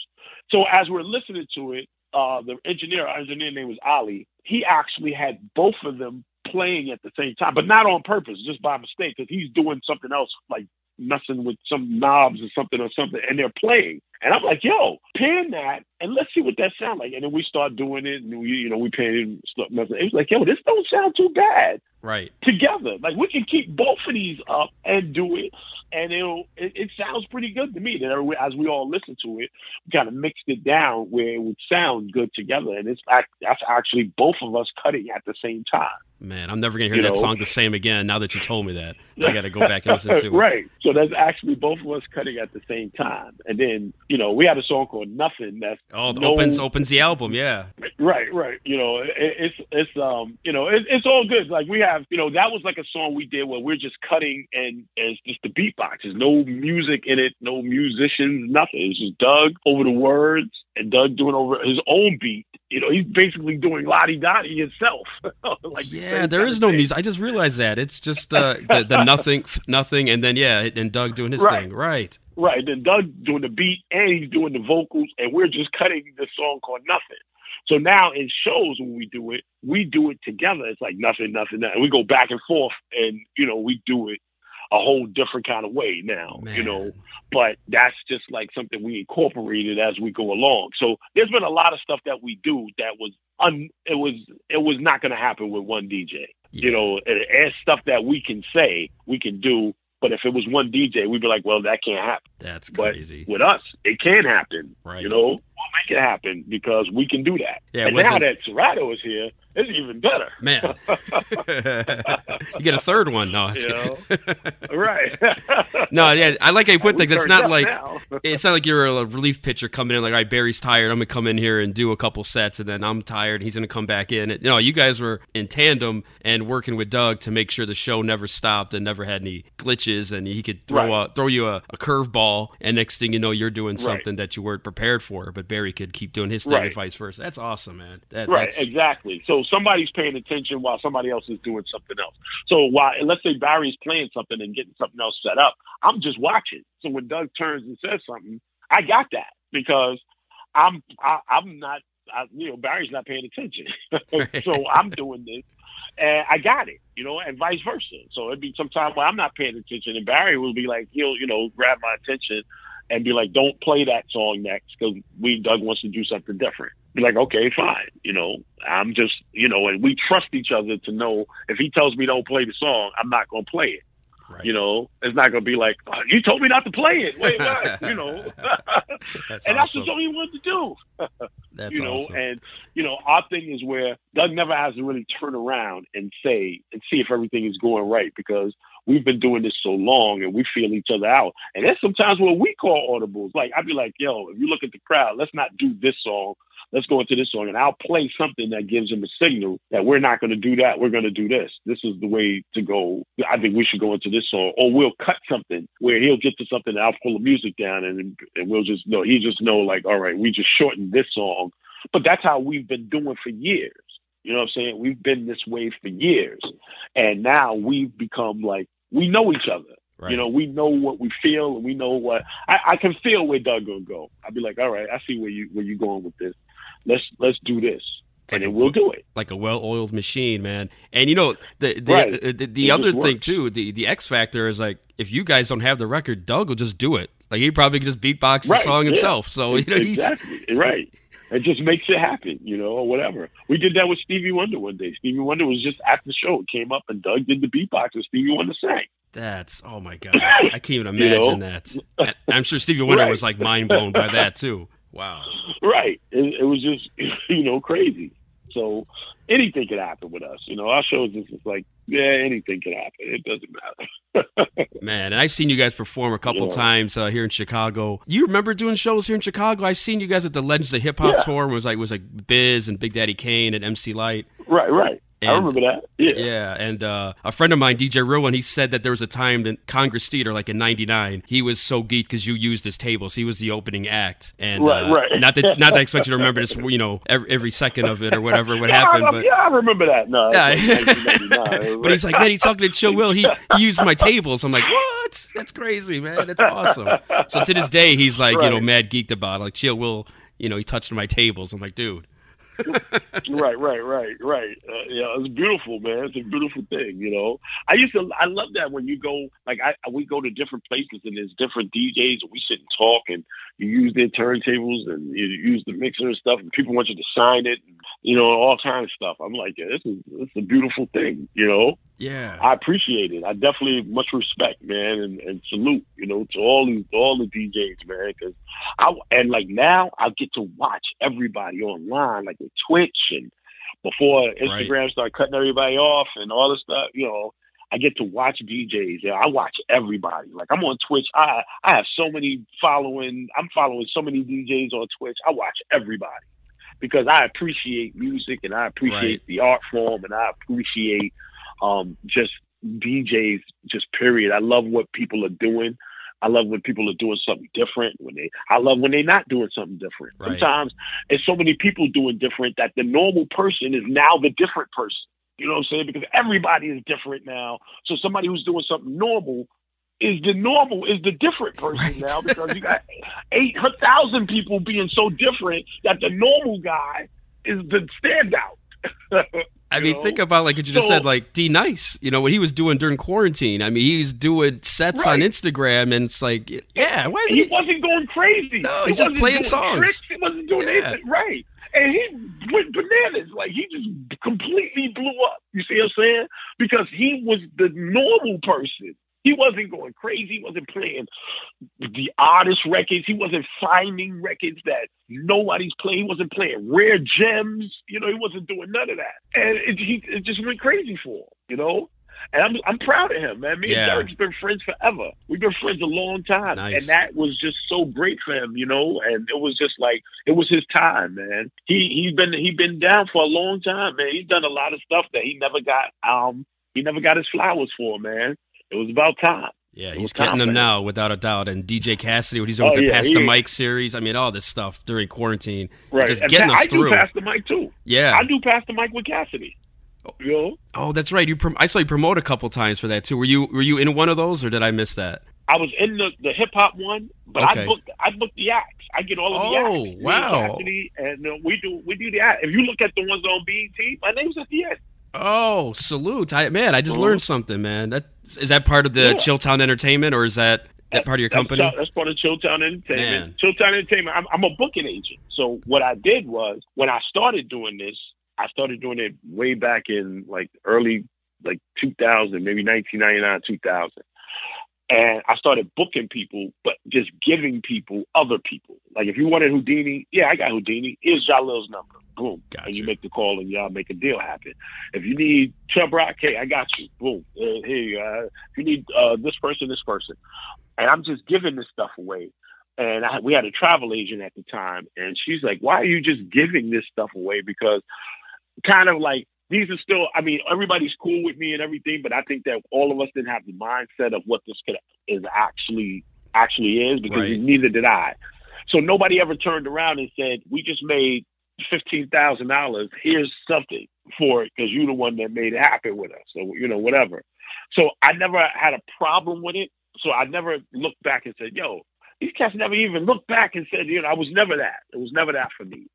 So as we're listening to it, uh, the engineer, our engineer name was Ali. He actually had both of them playing at the same time, but not on purpose, just by mistake, because he's doing something else, like messing with some knobs or something or something, and they're playing. And I'm like, yo, pan that and let's see what that sound like. And then we start doing it, and we, you know, we pan stuff. It was like, yo, this don't sound too bad Right. together. Like we can keep both of these up and do it, and it'll it, it sounds pretty good to me. That as we all listen to it, we kind of mixed it down where it would sound good together, and it's that's actually both of us cutting at the same time. Man, I'm never gonna hear You that know? song the same again. Now that you told me that, I got to go back and listen to (laughs) it. right. So that's actually both of us cutting at the same time, and then you know we had a song called Nothing. That's Oh, no- opens opens the album. Yeah. Right, right. You know, it, it's it's um, you know, it, it's all good. Like we have, you know, that was like a song we did where we're just cutting and and it's just the beatbox. There's no music in it, no musicians, nothing. It's just Doug over the words and Doug doing over his own beat You know, he's basically doing Ladi Dadi himself. (laughs) like yeah, there is no thing. music. I just realized that it's just uh, the, the nothing, nothing, and then yeah, and Doug doing his right. thing. Right. Right. Then Doug doing the beat and he's doing the vocals, and we're just cutting the song called Nothing. So now in shows when we do it, we do it together. It's like nothing, nothing, nothing. And we go back and forth, and you know we do it a whole different kind of way now. Man. You know, but that's just like something we incorporated as we go along. So there's been a lot of stuff that we do that was un, it was it was not going to happen with one DJ. Yeah. You know, and, stuff that we can say we can do but if it was one DJ, we'd be like, well, that can't happen. That's crazy. But with us, it can happen. Right. You know, make it happen because we can do that. Yeah, and now that Serato is here, it's even better. Man. (laughs) you get a third one. No. You know? right. (laughs) no, yeah, I like how you put things. It's not like (laughs) it's not like you're a relief pitcher coming in like, all right, Barry's tired. I'm gonna come in here and do a couple sets, and then I'm tired. He's gonna come back in. No, you guys were in tandem and working with Doug to make sure the show never stopped and never had any glitches, and he could throw right. a, throw you a, a curveball, and next thing you know, you're doing something right. that you weren't prepared for. But Barry could keep doing his thing right. and vice versa. That's awesome, man. That, right, exactly. So somebody's paying attention while somebody else is doing something else. So while let's say Barry's playing something and getting something else set up, I'm just watching. So when Doug turns and says something, I got that because I'm I, I'm not I, you know Barry's not paying attention, (laughs) so I'm doing this. And I got it, you know, and vice versa. So it'd be some time where I'm not paying attention, and Barry will be like, he'll, you know, grab my attention and be like, "Don't play that song next because we Doug wants to do something different." Be like, "Okay, fine." You know, I'm just, you know, and we trust each other to know if he tells me don't play the song, I'm not going to play it. Right. You know, it's not going to be like oh, you told me not to play it. Wait, what? (laughs) you know, that's (laughs) and awesome. that's just all he wanted to do. (laughs) that's you know, awesome. and you know, our thing is where Doug never has to really turn around and say and see if everything is going right because we've been doing this so long and we feel each other out. And there's sometimes where we call audibles. Like I'd be like, yo, if you look at the crowd, let's not do this song. Let's go into this song and I'll play something that gives him a signal that we're not going to do that. We're going to do this. This is the way to go. I think we should go into this song or we'll cut something where he'll get to something and I'll pull the music down and, and we'll just know, he just know like, all right, we just shortened this song. But that's how we've been doing for years. You know what I'm saying? We've been this way for years. And now we've become like we know each other. Right. You know, we know what we feel, and we know what I, I can feel where Doug gonna go. I'd be like, all right, I see where you where you going with this. Let's let's do this, and then we'll do it. Like a well-oiled machine, man. And you know, the the right. uh, the, the other thing too, the the X factor is like if you guys don't have the record, Doug will just do it. Like he probably could just beatbox right. the song yeah. himself. So you know, exactly he's right. It just makes it happen, you know, or whatever. We did that with Stevie Wonder one day. Stevie Wonder was just at the show. It came up and Doug did the beatbox and Stevie Wonder sang. That's oh my god! I can't even imagine (laughs) you know? that. I'm sure Stevie Wonder right. was like mind blown by that too. Wow. (laughs) Right. It, it, was just (laughs) you know crazy. So anything could happen with us. You know, our shows is just like yeah, anything could happen. It doesn't matter. (laughs) Man, and I've seen you guys perform a couple yeah. times uh, here in Chicago. You remember doing shows here in Chicago? I've seen you guys at the Legends of Hip Hop yeah. tour. It was like it was like Biz and Big Daddy Kane and MC Lyte. Right. Right. And, I remember that. Yeah. Yeah. And uh, a friend of mine, DJ Ruin, he said that there was a time in Congress Theater, like in '99, he was so geeked because you used his tables. He was the opening act. And right, uh, right. not that (laughs) not that I expect you to remember this, you know, every, every second of it or whatever would yeah, happen. I, but yeah, I remember that. No. Yeah. (laughs) but he's like, man, he's talking to Chill Will. He, he used my tables. I'm like, what? That's crazy, man. That's awesome. So to this day, he's like, right. you know, mad geeked about it. Like Chill Will, you know, he touched my tables. I'm like, dude. (laughs) right, right, right, right. Uh, yeah, it's beautiful, man. It's a beautiful thing, you know. I used to, I love that when you go, like, I we go to different places and there's different DJs and we sit and talk and you use their turntables and you use the mixer and stuff and people want you to sign it, and, you know, all kinds of stuff. I'm like, yeah, this is this is a beautiful thing, you know. Yeah, I appreciate it. I definitely much respect, man, and, and salute, you know, to all these all the DJs, man, because I and like now I get to watch everybody online, like with Twitch and before Instagram right. started cutting everybody off and all this stuff, you know. I get to watch DJs. Yeah, I watch everybody. Like I'm on Twitch. I I have so many following. I'm following so many DJs on Twitch. I watch everybody because I appreciate music and I appreciate right. the art form and I appreciate um, just DJs, just period. I love what people are doing I love when people are doing something different. When they, I love when they're not doing something different. Right. Sometimes it's so many people doing different that the normal person is now the different person. You know what I'm saying? Because everybody is different now. So somebody who's doing something normal is the normal is the different person Right. now because you got eight thousand people being so different that the normal guy is the standout. (laughs) I mean, know? think about like what you just So- said, like D Nice. You know what he was doing during quarantine. I mean, he's doing sets on Instagram, and it's like, yeah, why is he he? wasn't going crazy. No, he he's just playing songs. Tricks. He wasn't doing Yeah. anything right. And he went bananas. Like he just completely blew up. You see what I'm saying? Because he was the normal person. He wasn't going crazy. He wasn't playing the artist records. He wasn't finding records that nobody's playing. He wasn't playing rare gems. You know, he wasn't doing none of that. And it, he, it just went crazy for him, you know? And I'm, I'm proud of him, man. Me Yeah. and Derrick's been friends forever. We've been friends a long time. Nice. And that was just so great for him, you know? And it was just like, it was his time, man. He, he's been, he been down for a long time, man. He's done a lot of stuff that he never got, um, he never got his flowers for, man. It was about time. Yeah, he's getting them now without a doubt. And DJ Cassidy, what he's doing Oh, with the yeah, Pass he- the Mic series. I mean, all this stuff during quarantine, Right. just And getting pa- us I through. do pass the mic too. yeah. I do pass the mic with Cassidy. You know? Oh, that's right. You, prom- I saw you promote a couple times for that too. Were you were you in one of those, or did I miss that? I was in the, the hip hop one, but Okay. I booked I booked the acts. I get all of the Oh, acts. And wow. Cassidy, and uh, we do we do the act. If you look at the ones on BET, my name's at the end. Oh, salute! I, man, I just learned mm-hmm. something, man. That is that part of the Yeah. Chilltown Entertainment, or is that that part of your company? Chill- That's part of Chilltown Entertainment. Man. Chilltown Entertainment. I'm, I'm a booking agent. So what I did was when I started doing this, I started doing it way back in like early like 2000, maybe 1999, 2000. And I started booking people, but just giving people other people. Like if you wanted Whodini, yeah, I got Whodini. Here's Jalil's number. Boom. Gotcha. And you make the call and y'all make a deal happen. If you need Chubb Rock, hey, I got you. Boom. Uh, here you. If you need uh, this person, this person. And I'm just giving this stuff away. And I, we had a travel agent at the time, and she's like, "Why are you just giving this stuff away?" Because kind of like these are still. I mean, everybody's cool with me and everything, but I think that all of us didn't have the mindset of what this could is actually actually is because Right. neither did I. So nobody ever turned around and said, "We just made fifteen thousand dollars. Here's something for it because you're the one that made it happen with us." So you know, whatever. So I never had a problem with it. So I never looked back and said, "Yo." These cats never even looked back and said, you know, I was never that. It was never that for me.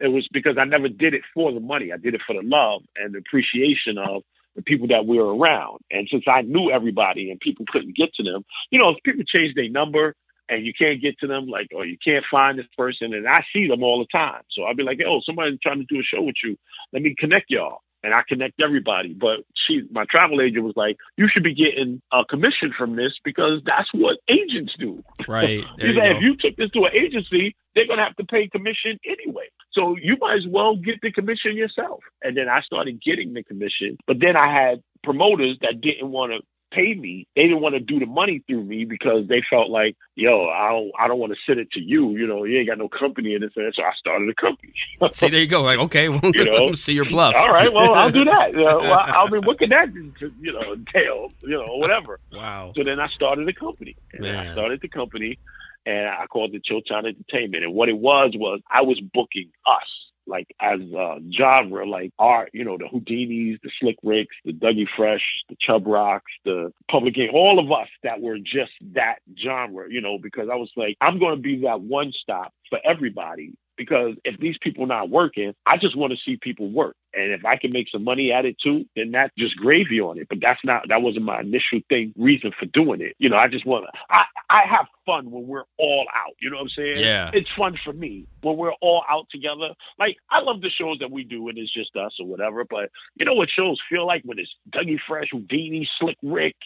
It was because I never did it for the money. I did it for the love and the appreciation of the people that we were around. And since I knew everybody and people couldn't get to them, you know, if people change their number and you can't get to them, like, or you can't find this person, and I see them all the time. So I'd be like, oh, somebody's trying to do a show with you. Let me connect y'all. And I connect everybody. But she, my travel agent was like, you should be getting a commission from this because that's what agents do. Right. (laughs) There you said, if you took this to an agency, they're going to have to pay commission anyway. So you might as well get the commission yourself. And then I started getting the commission. But then I had promoters that didn't want to pay me. They didn't want to do the money through me because they felt like, yo, I don't, I don't want to send it to you. You know, you ain't got no company in this. and So I started a company. (laughs) See, there you go. Like, okay, (laughs) well, You know? (laughs) see your bluff. All right, well, I'll do that. You know, well, I mean, what can that, you know, entail? You know, whatever. Wow. So then I started a company. And Man. I started the company and I called it Chilltown Entertainment. And what it was was I was booking us. Like as a genre, like art, you know, the Whodinis, the Slick Ricks, the Dougie Fresh, the Chubb Rocks, the Public Game, all of us that were just that genre, you know, because I was like, I'm going to be that one stop for everybody. Because if these people not working, I just want to see people work. And if I can make some money at it too, then that's just gravy on it. But that's not that wasn't my initial thing reason for doing it. You know, I just want to I, I have fun when we're all out. You know what I'm saying? Yeah. It's fun for me when we're all out together. Like I love the shows that we do and it's just us or whatever. But you know what shows feel like when it's Dougie Fresh, Whodini, Slick Rick,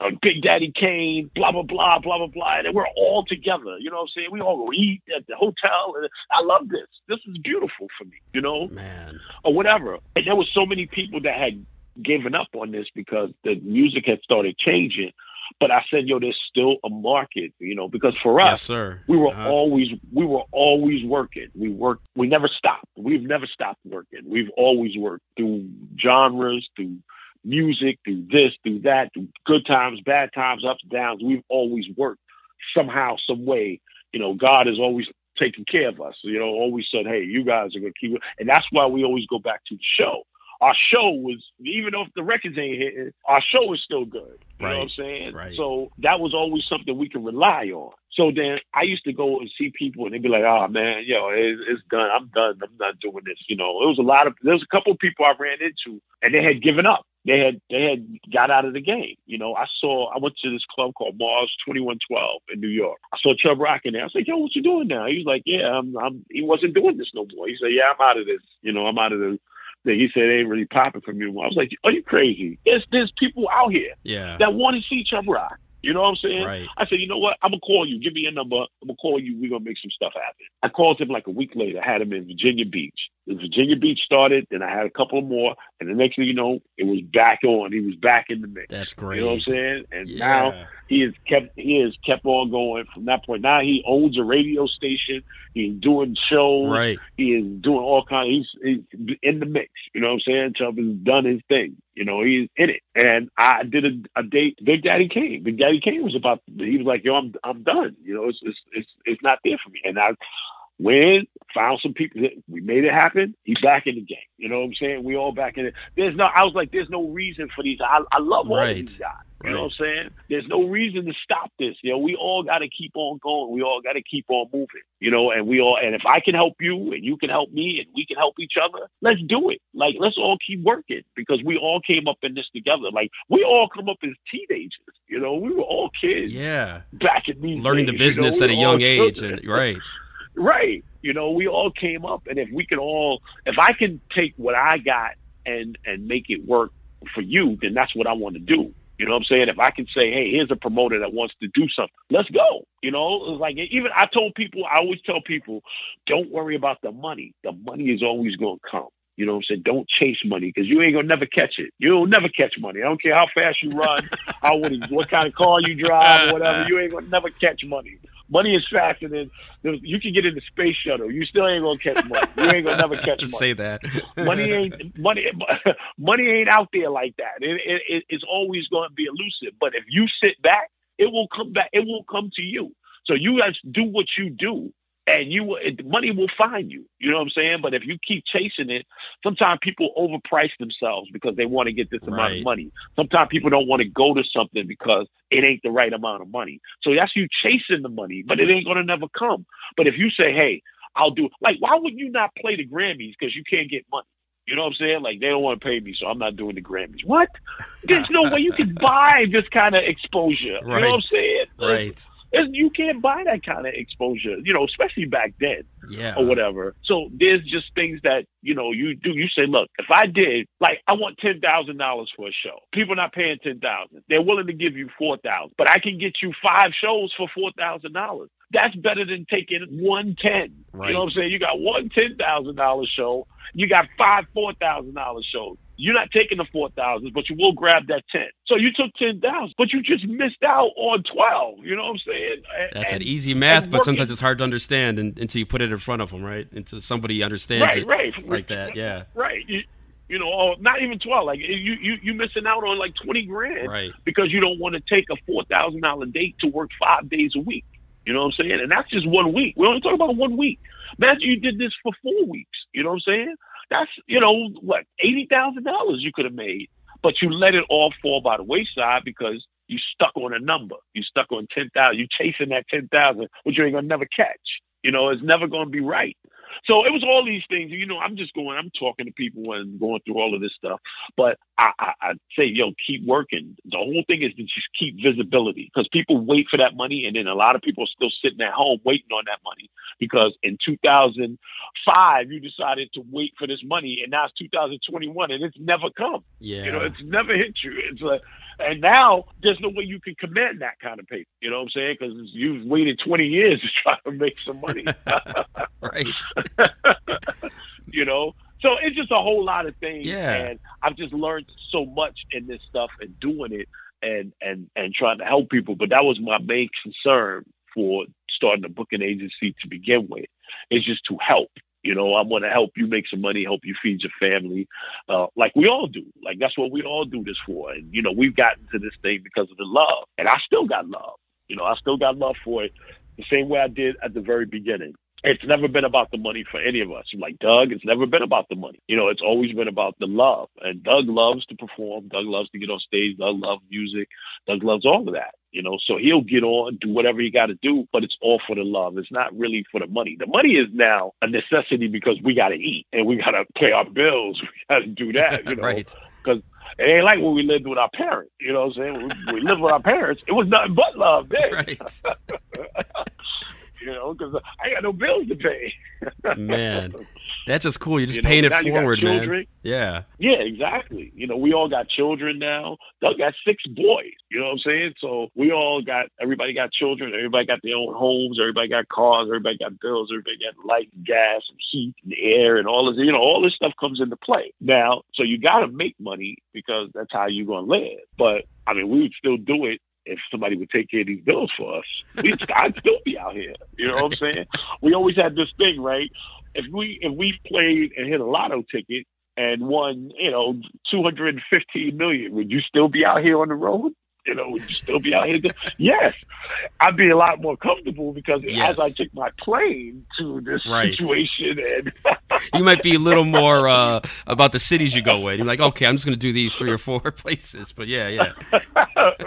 uh, Big Daddy Kane, blah blah blah blah blah blah, and we're all together. You know what I'm saying? We all go eat at the hotel, and I love this. This is beautiful for me. You know Man. or whatever. And there was so many people that had given up on this because the music had started changing. But I said, yo, there's still a market, you know, because for Yes, us, sir. we were Uh-huh. always we were always working. We worked. We never stopped. We've never stopped working. We've always worked through genres, through music, through this, through that, through good times, bad times, ups, downs. We've always worked. somehow, some way, you know, God has always taken care of us. You know, always said, "Hey, you guys are gonna keep it," and that's why we always go back to the show. Our show was, even though the records ain't hitting, our show is still good. You Right. know what I'm saying? Right. So that was always something we could rely on. So then I used to go and see people, and they'd be like, "Oh man, yo, it's, it's done. I'm done. I'm not doing this." You know, it was a lot of. There was a couple of people I ran into, and they had given up. They had they had got out of the game. You know, I saw. I went to this club called Mars Twenty One Twelve in New York. I saw Chubb Rock in there. I was like, "Yo, what you doing now?" He was like, "Yeah, I'm. I'm he wasn't doing this no more." He said, "Yeah, I'm out of this. You know, I'm out of the." thing." He said, "It ain't really popping for me." anymore." I was like, "Are you crazy? There's there's people out here Yeah. that want to see Chubb Rock. You know what I'm saying? Right. I said, you know what? I'm gonna call you. Give me your number. I'm gonna call you. We're gonna make some stuff happen. I called him like a week later. Had him in Virginia Beach. The Virginia Beach started, then I had a couple more, and the next thing you know, it was back on. He was back in the mix. That's great. You know what I'm saying? And Yeah. now he has kept he has kept on going from that point. Now he owns a radio station. He's doing shows. Right. He is doing all kinds. He's, he's in the mix. You know what I'm saying? Chubb has done his thing. You know, he's in it. And I did a, a date. Big Daddy Kane. Big Daddy Kane was about. He was like, "Yo, I'm I'm done. You know, it's it's it's, it's not there for me." And I went, found some people. That we made it happen. He's back in the game. You know what I'm saying? We all back in it. There's no. I was like, "There's no reason for these." I, I love all Right. these guys. You know what I'm saying? There's no reason to stop this. You know, we all got to keep on going. We all got to keep on moving. You know, and we all, and if I can help you and you can help me and we can help each other, let's do it. Like, let's all keep working because we all came up in this together. Like, we all come up as teenagers. You know, we were all kids Yeah. back in these Learning the days, you know, business at a young age. And, right. Right. You know, we all came up, and if we can all, if I can take what I got and and make it work for you, then that's what I want to do. You know what I'm saying? If I can say, hey, here's a promoter that wants to do something, let's go. You know, it's like even I told people, I always tell people, don't worry about the money. The money is always going to come. You know what I'm saying? Don't chase money because you ain't gonna never catch it. You'll never catch money. I don't care how fast you run, how what, what kind of car you drive, whatever. You ain't gonna never catch money. Money is faster than you can get in the space shuttle. You still ain't gonna catch money. You ain't gonna never (laughs) catch money Say that. (laughs) money ain't money (laughs) money ain't out there like that. It, it, it- it's always going to be elusive. But if you sit back, it will come back. It will come to you. So you guys do what you do, and you will, money will find you. You know what I'm saying? But if you keep chasing it, sometimes people overprice themselves because they want to get this amount of money. Sometimes people don't want to go to something because it ain't the right amount of money. So that's you chasing the money, but it ain't going to never come. But if you say, hey, I'll do like why would you not play the Grammys because you can't get money? You know what I'm saying? Like they don't want to pay me, so I'm not doing the Grammys. What? There's no way you can (laughs) buy this kind of exposure. You know what I'm saying? Right. You can't buy that kind of exposure, you know, especially back then Yeah. or whatever. So there's just things that, you know, you do. You say, look, if I did, like, I want $10,000 for a show. People not paying 10000 They're willing to give you 4000 but I can get you five shows for $4,000. That's better than taking 110 You know what I'm saying? You got one $10,000 show. You got five $4,000 shows. You're not taking the 4000 but you will grab that 10 So you took 10000 but you just missed out on 12 You know what I'm saying? And- That's an easy math, but sometimes it's hard to understand and, until you put it in front of them, right? Until somebody understands right, it right. like that. Yeah. Right. You, you know, not even twelve. Like you, you, you missing out on like twenty grand Right. because you don't want to take a four thousand dollar date to work five days a week. You know what I'm saying? And that's just one week. We're only talking about one week. Imagine you did this for four weeks. You know what I'm saying? That's you know what eighty thousand dollars you could have made, but you let it all fall by the wayside because you stuck on a number. You stuck on ten thousand. You chasing that ten thousand, which you ain't gonna never catch. You know, it's never gonna be right. So it was all these things. You know, I'm just going, I'm talking to people and going through all of this stuff. But I, I, I say, yo, keep working. The whole thing is to just keep visibility because people wait for that money. And then a lot of people are still sitting at home waiting on that money because in 2005, you decided to wait for this money. And now it's 2021 and it's never come. Yeah. You know, it's never hit you. It's like, and now there's no way you can command that kind of paper. You know what I'm saying? Because you've waited 20 years to try to make some money. (laughs) right. (laughs) you know. So it's just a whole lot of things, Yeah. and I've just learned so much in this stuff and doing it and and and trying to help people. But that was my main concern for starting a booking agency to begin with. Is just to help. You know, I want to help you make some money, help you feed your family, uh, like we all do. Like that's what we all do this for. And you know, we've gotten to this thing because of the love, and I still got love. You know, I still got love for it the same way I did at the very beginning. It's never been about the money for any of us. Like Doug, it's never been about the money. You know, it's always been about the love. And Doug loves to perform. Doug loves to get on stage. Doug loves music. Doug loves all of that. You know, so he'll get on, do whatever he got to do, but it's all for the love. It's not really for the money. The money is now a necessity because we got to eat and we got to pay our bills. (laughs) We got to do that. You know, right. Because it ain't like when we lived with our parents. You know what I'm saying? We, we lived with our parents. It was nothing but love then. (laughs) Right. (laughs) you know, because I got no bills to pay. Man, that's just cool. You're just You know, paying now it forward, man. Yeah. Yeah, exactly. You know, we all got children now. Doug got six boys. You know what I'm saying? So we all got everybody got children. Everybody got their own homes. Everybody got cars. Everybody got bills. Everybody got light, and gas, and heat, and air, and all this. You know, all this stuff comes into play now. So you got to make money because that's how you're gonna live. But I mean, we would still do it if somebody would take care of these bills for us. We, (laughs) I'd still be out here. You know what I'm saying? We always had this thing, right? If we if we played and hit a lotto ticket and won, you know, 215 million, would you still be out here on the road? You know, would you still be out here? (laughs) yes, I'd be a lot more comfortable because Yes. as I took my plane to this Right. situation, and (laughs) You might be a little (laughs) more uh, about the cities you go in. You're like, okay, I'm just going to do these three or four places. But yeah, yeah.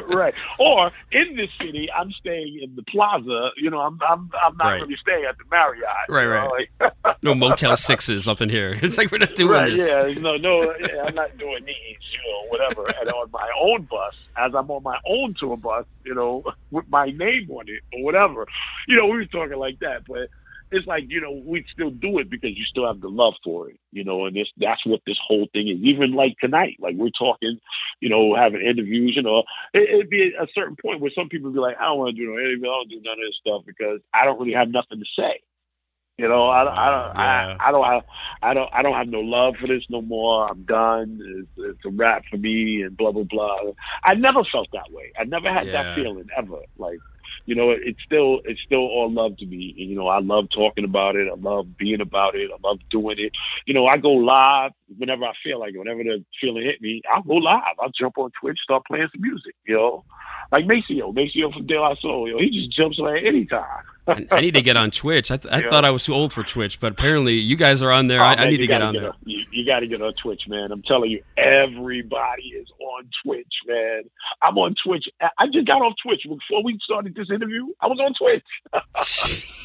right, or in this city, I'm staying in the plaza. You know, I'm I'm I'm not Right. really staying at the Marriott. Right, right. like- No Motel Sixes up in here. It's like we're not doing right, this. yeah, no, no, yeah, I'm not doing these, you know, whatever. And on my own bus, as I'm on my own tour bus, you know, (laughs) with my name on it or whatever, you know, we were talking like that, but it's like you know we still do it because you still have the love for it, you know, and this that's what this whole thing is. Even like tonight, like we're talking, you know, having interviews, you know, it, it'd be a certain point where some people be like, I don't want to do no interview, I don't do none of this stuff because I don't really have nothing to say. You know, I, I don't, Yeah. I, I don't have, I don't, I don't have no love for this no more. I'm done. It's, it's a wrap for me, and blah blah blah. I never felt that way. I never had Yeah. that feeling ever. Like, you know, it, it's still, it's still all love to me. And, you know, I love talking about it. I love being about it. I love doing it. You know, I go live whenever I feel like it. Whenever the feeling hit me, I'll go live. I'll jump on Twitch, start playing some music. You know, like Maceo, Maceo from De La Soul. You know, he just jumps on at any time. (laughs) I, I need to get on Twitch. I, th- I Yeah. thought I was too old for Twitch, but apparently you guys are on there. Oh, I, Oh, I man, need to get on there. on- you, you got to get on Twitch, man. I'm telling you, everybody is on Twitch, man. I'm on Twitch. I- I just got off Twitch before we started this interview. I was on Twitch. (laughs)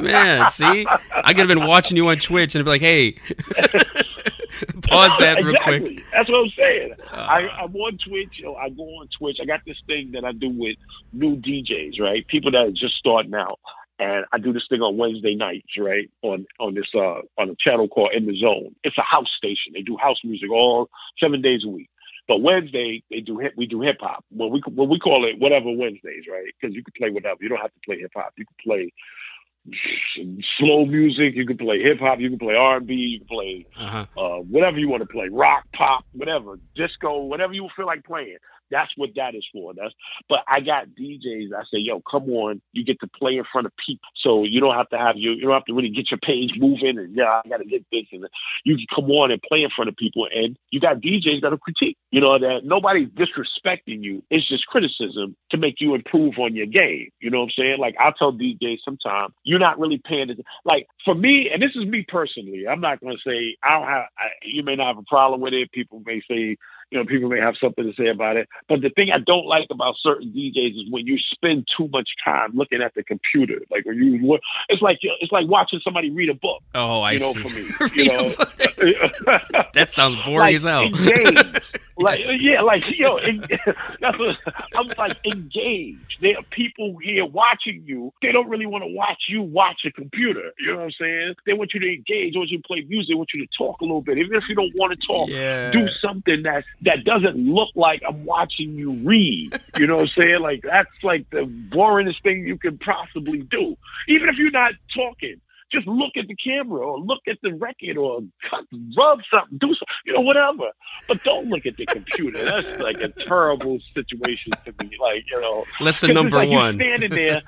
Man, see, I could have been watching you on Twitch and be like, "Hey, (laughs) (laughs) pause that real exactly. quick." That's what I'm saying. I, Uh, I'm on Twitch. You know, I go on Twitch. I got this thing that I do with new DJs, right? People that are just starting out. And I do this thing on Wednesday nights, right? On on this uh on a channel called In the Zone. It's a house station. They do house music all seven days a week. But Wednesday they do hip. We do hip hop. When we when we call it whatever Wednesdays, right? Because you can play whatever. You don't have to play hip hop. You can play slow music. You can play hip hop. You can play R and B. You can play Uh-huh. uh, whatever you want to play, rock, pop, whatever, disco, whatever you feel like playing. That's what that is for. That's but I got DJs. I say, yo, come on, you get to play in front of people, so you don't have to have you. You don't have to really get your page moving, and yeah, I got to get this, and you can come on and play in front of people, and you got DJs that'll critique. You know that nobody's disrespecting you. It's just criticism to make you improve on your game. You know what I'm saying? Like I tell DJs sometimes you're not really paying attention. Like for me, and this is me personally. I'm not going to say I don't have. I, you may not have a problem with it. People may say you know, people may have something to say about it. But the thing I don't like about certain DJs is when you spend too much time looking at the computer. Like when you look, it's like it's like watching somebody read a book. Oh, I you know, see. for me, (laughs) you know, (laughs) that sounds boring like, as hell. engage. Like yeah, like yo, en- (laughs) that's what I'm like. Engage. There are people here watching you. They don't really want to watch you watch a computer. You know what I'm saying? They want you to engage. They want you to play music. They want you to talk a little bit, even if you don't want to talk. yeah. Do something that that doesn't look like I'm watching you read. You know what I'm saying? Like that's like the boringest thing you can possibly do. Even if you're not talking, just look at the camera or look at the record or cut, rub something, do something, you know, whatever. But don't look at the computer. That's like a terrible situation to me. Like you know, Lesson number like one. standing there.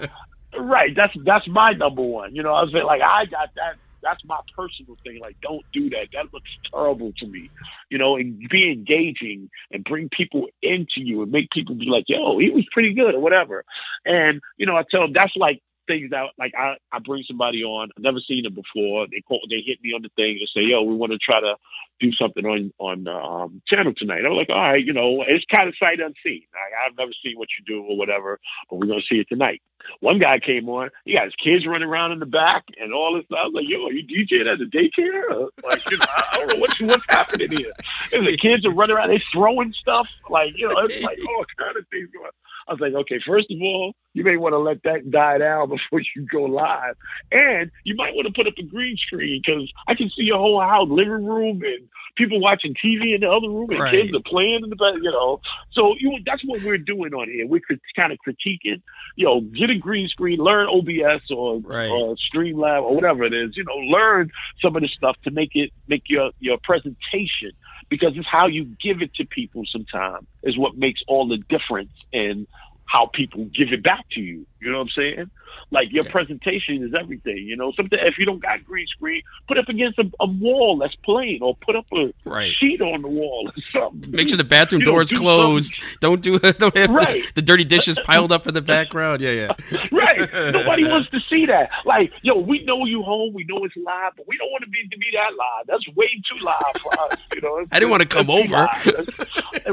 Right, that's that's my number one. You know, I was like, I got that that's my personal thing. Like, don't do that. That looks terrible to me. You know, and be engaging and bring people into you and make people be like, yo, he was pretty good or whatever. And you know, I tell them that's like things that like I, I bring somebody on. I've never seen them before. They call they hit me on the thing and say, "Yo, we want to try to do something on on um, channel tonight." I'm like, "All right, you know, it's kind of sight unseen. Like, I've never seen what you do or whatever, but we're gonna see it tonight." One guy came on. He got his kids running around in the back and all this stuff. I was like, "Yo, are you DJing at the daycare? Or, like, you know, I don't know what's what's happening here." And the kids are running around. They throwing stuff. Like, you know, it's like all kind of things going. I was like, okay, first of all, you may want to let that die down (laughs) before you go live. And you might want to put up a green screen because I can see your whole house, living room, and people watching TV in the other room, and Right. kids are playing in the back, you know. So you that's what we're doing on here. We're kind of critiquing, you know, get a green screen, learn OBS or, Right. or Streamlab or whatever it is, you know, learn some of the stuff to make it make your your presentation because it's how you give it to people sometimes is what makes all the difference in how people give it back to you. You know what I'm saying? Like your Yeah. presentation is everything. You know, something if you don't got green screen, put up against a, a wall that's plain, or put up a Right. sheet on the wall or something. Make sure the bathroom You know, door's do closed. Don't do (laughs) don't have Right. the, the dirty dishes piled up in the background. Yeah, yeah. (laughs) right. Nobody wants to see that. Like, yo, we know you home, we know it's live, but we don't want to be to be that live. That's way too live for us. You know, (laughs) I didn't wanna come over.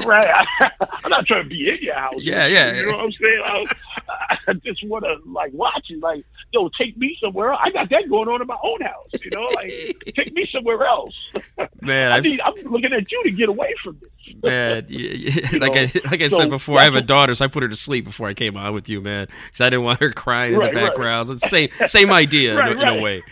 right. I'm not trying to be in your house. Yeah, yeah. You know what I'm saying? I, I just want to like watch it. Like, yo, take me somewhere. Else. I got that going on in my own house. You know, like (laughs) take me somewhere else. Man, (laughs) I I've, need. I'm looking at you to get away from this. man, (laughs) y- y- like know, I like I so said before, I have a daughter, so I put her to sleep before I came on with you, man, because I didn't want her crying in Right, the background. It's the same same idea Right, in, a- in a way.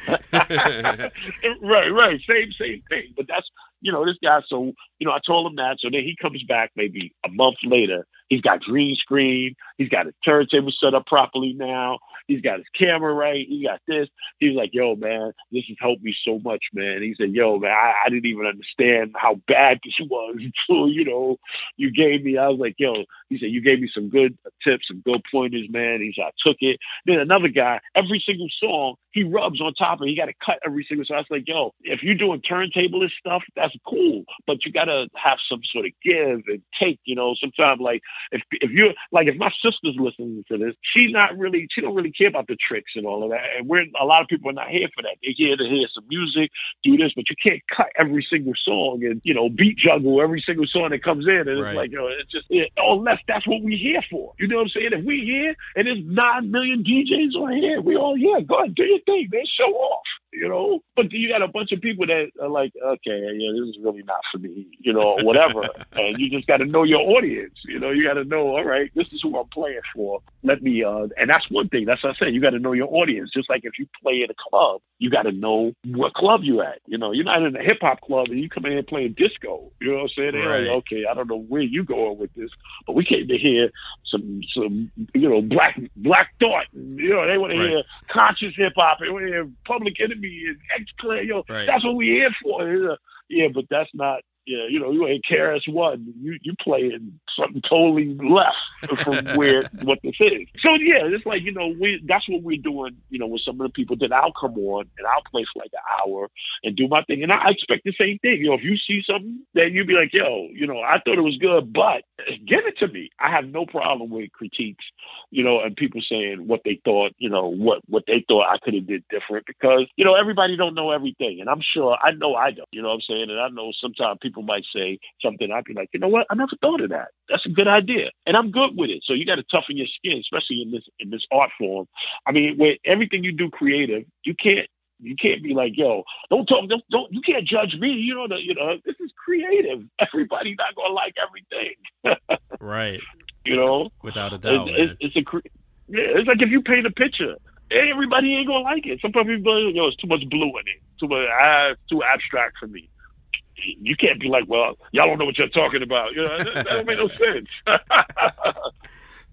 right, right. Same, same thing. But that's you know, this guy. So you know, I told him that. So then he comes back maybe a month later. He's got green screen. He's got his turntable set up properly now. He's got his camera right. He got this. He was like, yo, man, this has helped me so much, man. He said, yo, man, I, I didn't even understand how bad (laughs) this was until, you know, you gave me. I was like, yo, he said, you gave me some good tips, some good pointers, man. He said, I took it. Then another guy, every single song, he rubs on top of it. He got to cut every single song. I was like, yo, if you're doing turntablist stuff, that's cool. But you got to have some sort of give and take, you know, sometimes like if if you're like if my sister's listening to this, she's not really she don't really care about the tricks and all of that. And we're a lot of people are not here for that. They're here to hear some music, do this, but you can't cut every single song and you know beat juggle every single song that comes in. And Right. it's like you know, it's just it, unless that's what we're here for. You know what I'm saying? If we here and there's nine million DJs on here, we all here. Go ahead, do your thing, man. Show off. You know, but you got a bunch of people that are like, okay, yeah, this is really not for me, you know, whatever. (laughs) and you just got to know your audience. You know, you got to know, all right, this is who I'm playing for. Let me, uh, and that's one thing. That's I said. You got to know your audience. Just like if you play in a club, you got to know what club you at. You know, you're not in a hip hop club and you come in here playing disco. You know what I'm saying? They're Right. like, okay, I don't know where you going with this, but we came to hear some, some, you know, black, black thought. You know, they want to hear conscious hip hop. They want to hear Public Enemy and X Clan. You know, Right. that's what we here for. Yeah, but that's not. Yeah, you know, you ain't KRS One. You you playing something totally left from (laughs) where what this is. So yeah, it's like you know, we that's what we're doing. You know, with some of the people that I'll come on and I'll play for like an hour and do my thing, and I expect the same thing. You know, if you see something, then you'd be like, yo, you know, I thought it was good, but give it to me. I have no problem with critiques you know, and people saying what they thought, you know, what what they thought I could have did different because, you know, everybody don't know everything. And I'm sure I know I don't. You know what I'm saying? And I know sometimes people might say something, I'd be like, you know what, I never thought of that. That's a good idea. And I'm good with it. So you gotta toughen your skin, especially in this in this art form. I mean, with everything you do creative, you can't you can't be like, yo, don't talk, don't, don't you can't judge me. You know, the, you know, this is creative. (laughs) Everybody's not gonna like everything. (laughs) right, You know, without a doubt, it's, it's, it's a yeah, it's like if you paint a picture, everybody ain't gonna like it. Some people, be like, yo, it's too much blue in it, too much, ah, it's too abstract for me. You can't be like, well, y'all don't know what you're talking about. You know, that, that don't make no sense. (laughs)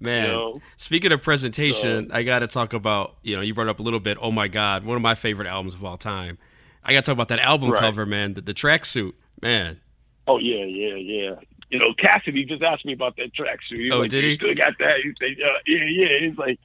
Man, you know? speaking of presentation, I got to talk about, you know, you brought up a little bit, Oh My God, one of my favorite albums of all time. I got to talk about that album Right. cover, man, the, the tracksuit, man. Oh yeah, yeah, yeah. You know, Cassidy just asked me about that tracksuit. Oh, like, did he? Still got that? He said, uh, yeah, yeah. He's like,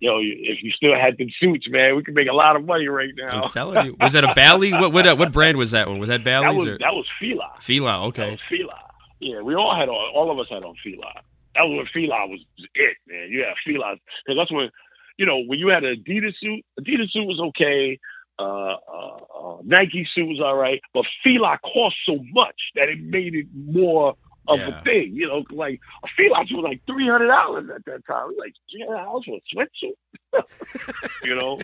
yo, if you still had them suits, man, we could make a lot of money right now. I'm telling you. Was that a Bally? (laughs) What what, uh, what brand was that one? Was that Bally's that was or that was Fila. Fila? Okay. Fila. Yeah, we all had on. All of us had on Fila. That was when Fila was it, man. You had Fila because that's when, you know, when you had an Adidas suit, Adidas suit was okay. Uh, uh, uh, Nike suit was all right, but Fila cost so much that it made it more of Yeah. a thing. You know, like a suit was like three hundred dollars at that time. We like, yeah, I was for a sweatsuit. you know,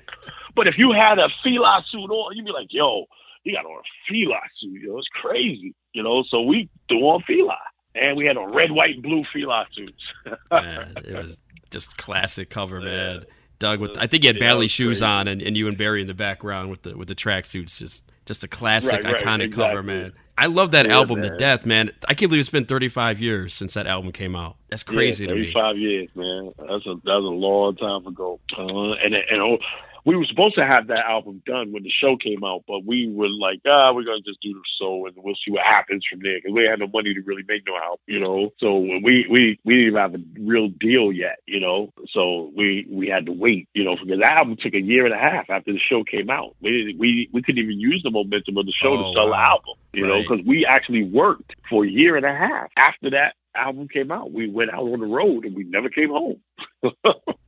but if you had a Fila suit on, you'd be like, yo, he got on a Fila suit. Yo, it's crazy. You know, so we threw on Fila. And we had on red, white, and blue Fila suits. (laughs) Man, it was just classic cover, man. Doug with Uh, I think he had yeah, Bally shoes crazy. on, and, and you and Barry in the background with the with the tracksuits. Just just a classic, Right, right, iconic cover, man. I love that Yeah, album to man. death, man. I can't believe it's been 35 years since that album came out. That's crazy yeah, to me. 35 years, man. That's a that was a long time ago. Uh, and and oh, we were supposed to have that album done when the show came out, but we were like, ah, we're gonna just do the show and we'll see what happens from there because we had no money to really make no album, you know. So we we we didn't even have a real deal yet, you know. So we we had to wait, you know, because that album took a year and a half after the show came out. We didn't, we we couldn't even use the momentum of the show Oh, to sell the album, you know, because we actually worked for a year and a half after that album came out. We went out on the road and we never came home. (laughs)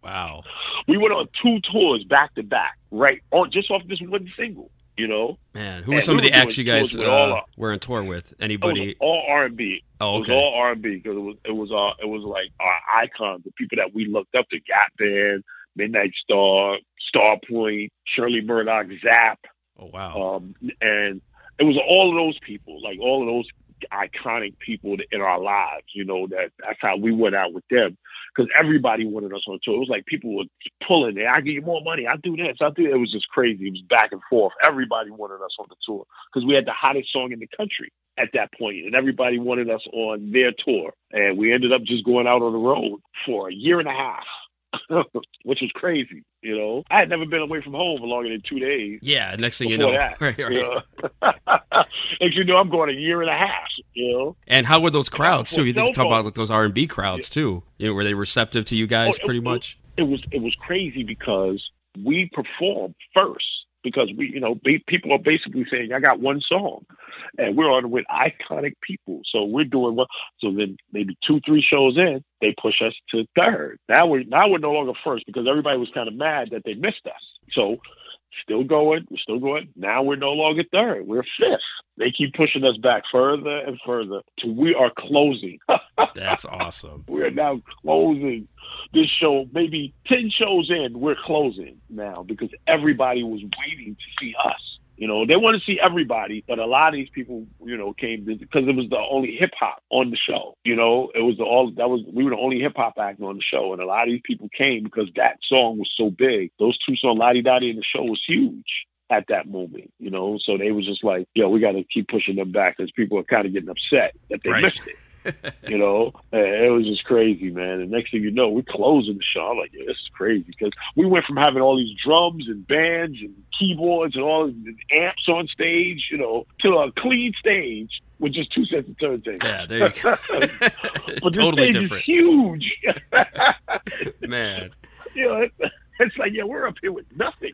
Wow. We went on two tours back to back, right? On just off this one single, you know. Man, who were some we of the acts you guys all uh, our- were on tour with? Anybody? all R and B. Oh, It was okay. all R and B because it was it was uh it was like our icons, the people that we looked up to: Gap Band, Midnight Star, Star Point, Shirley Murdock, Zap, Oh, wow. um, and it was all of those people, like all of those iconic people in our lives. You know that that's how we went out with them because everybody wanted us on tour. It was like people were pulling it. I give you more money. I do this. I do. It was just crazy. It was back and forth. Everybody wanted us on the tour because we had the hottest song in the country at that point, and everybody wanted us on their tour. And we ended up just going out on the road for a year and a half. (laughs) Which was crazy, you know. I had never been away from home for longer than two days. yeah, next thing you know. that, (laughs) Right, right. you know? (laughs) Next you know, I'm going a year and a half. You know, And how were those crowds too? You think talk about like those R and B crowds too. You know, were they receptive to you guys Oh, pretty it- much? it was it was crazy because we performed first because we you know be, people are basically saying I got one song, and we're on with iconic people, so we're doing well. So then maybe two three shows in, they push us to third. Now we're now we're no longer first because everybody was kind of mad that they missed us. So still going, we're still going. Now we're no longer third, we're fifth. They keep pushing us back further and further till we are closing. (laughs) That's awesome. We are now closing this show. Maybe 10 shows in, we're closing now because everybody was waiting to see us. You know, they want to see everybody, but a lot of these people, you know, came because it was the only hip hop on the show. You know, it was the all that was we were the only hip hop act on the show, and a lot of these people came because that song was so big. Those two songs, Ladi Dadi, and the show was huge at that moment. You know, so they was just like, yo, we got to keep pushing them back because people are kind of getting upset that they Right. missed it (laughs) you know, it was just crazy, man. And next thing you know, we're closing the show. I'm like, yeah, this is crazy because we went from having all these drums and bands and keyboards and all these amps on stage, you know, to a clean stage with just two sets of turntables. Yeah, there you go. (laughs) But this totally stage different, is huge. (laughs) man. you know, it's, it's like, yeah, we're up here with nothing.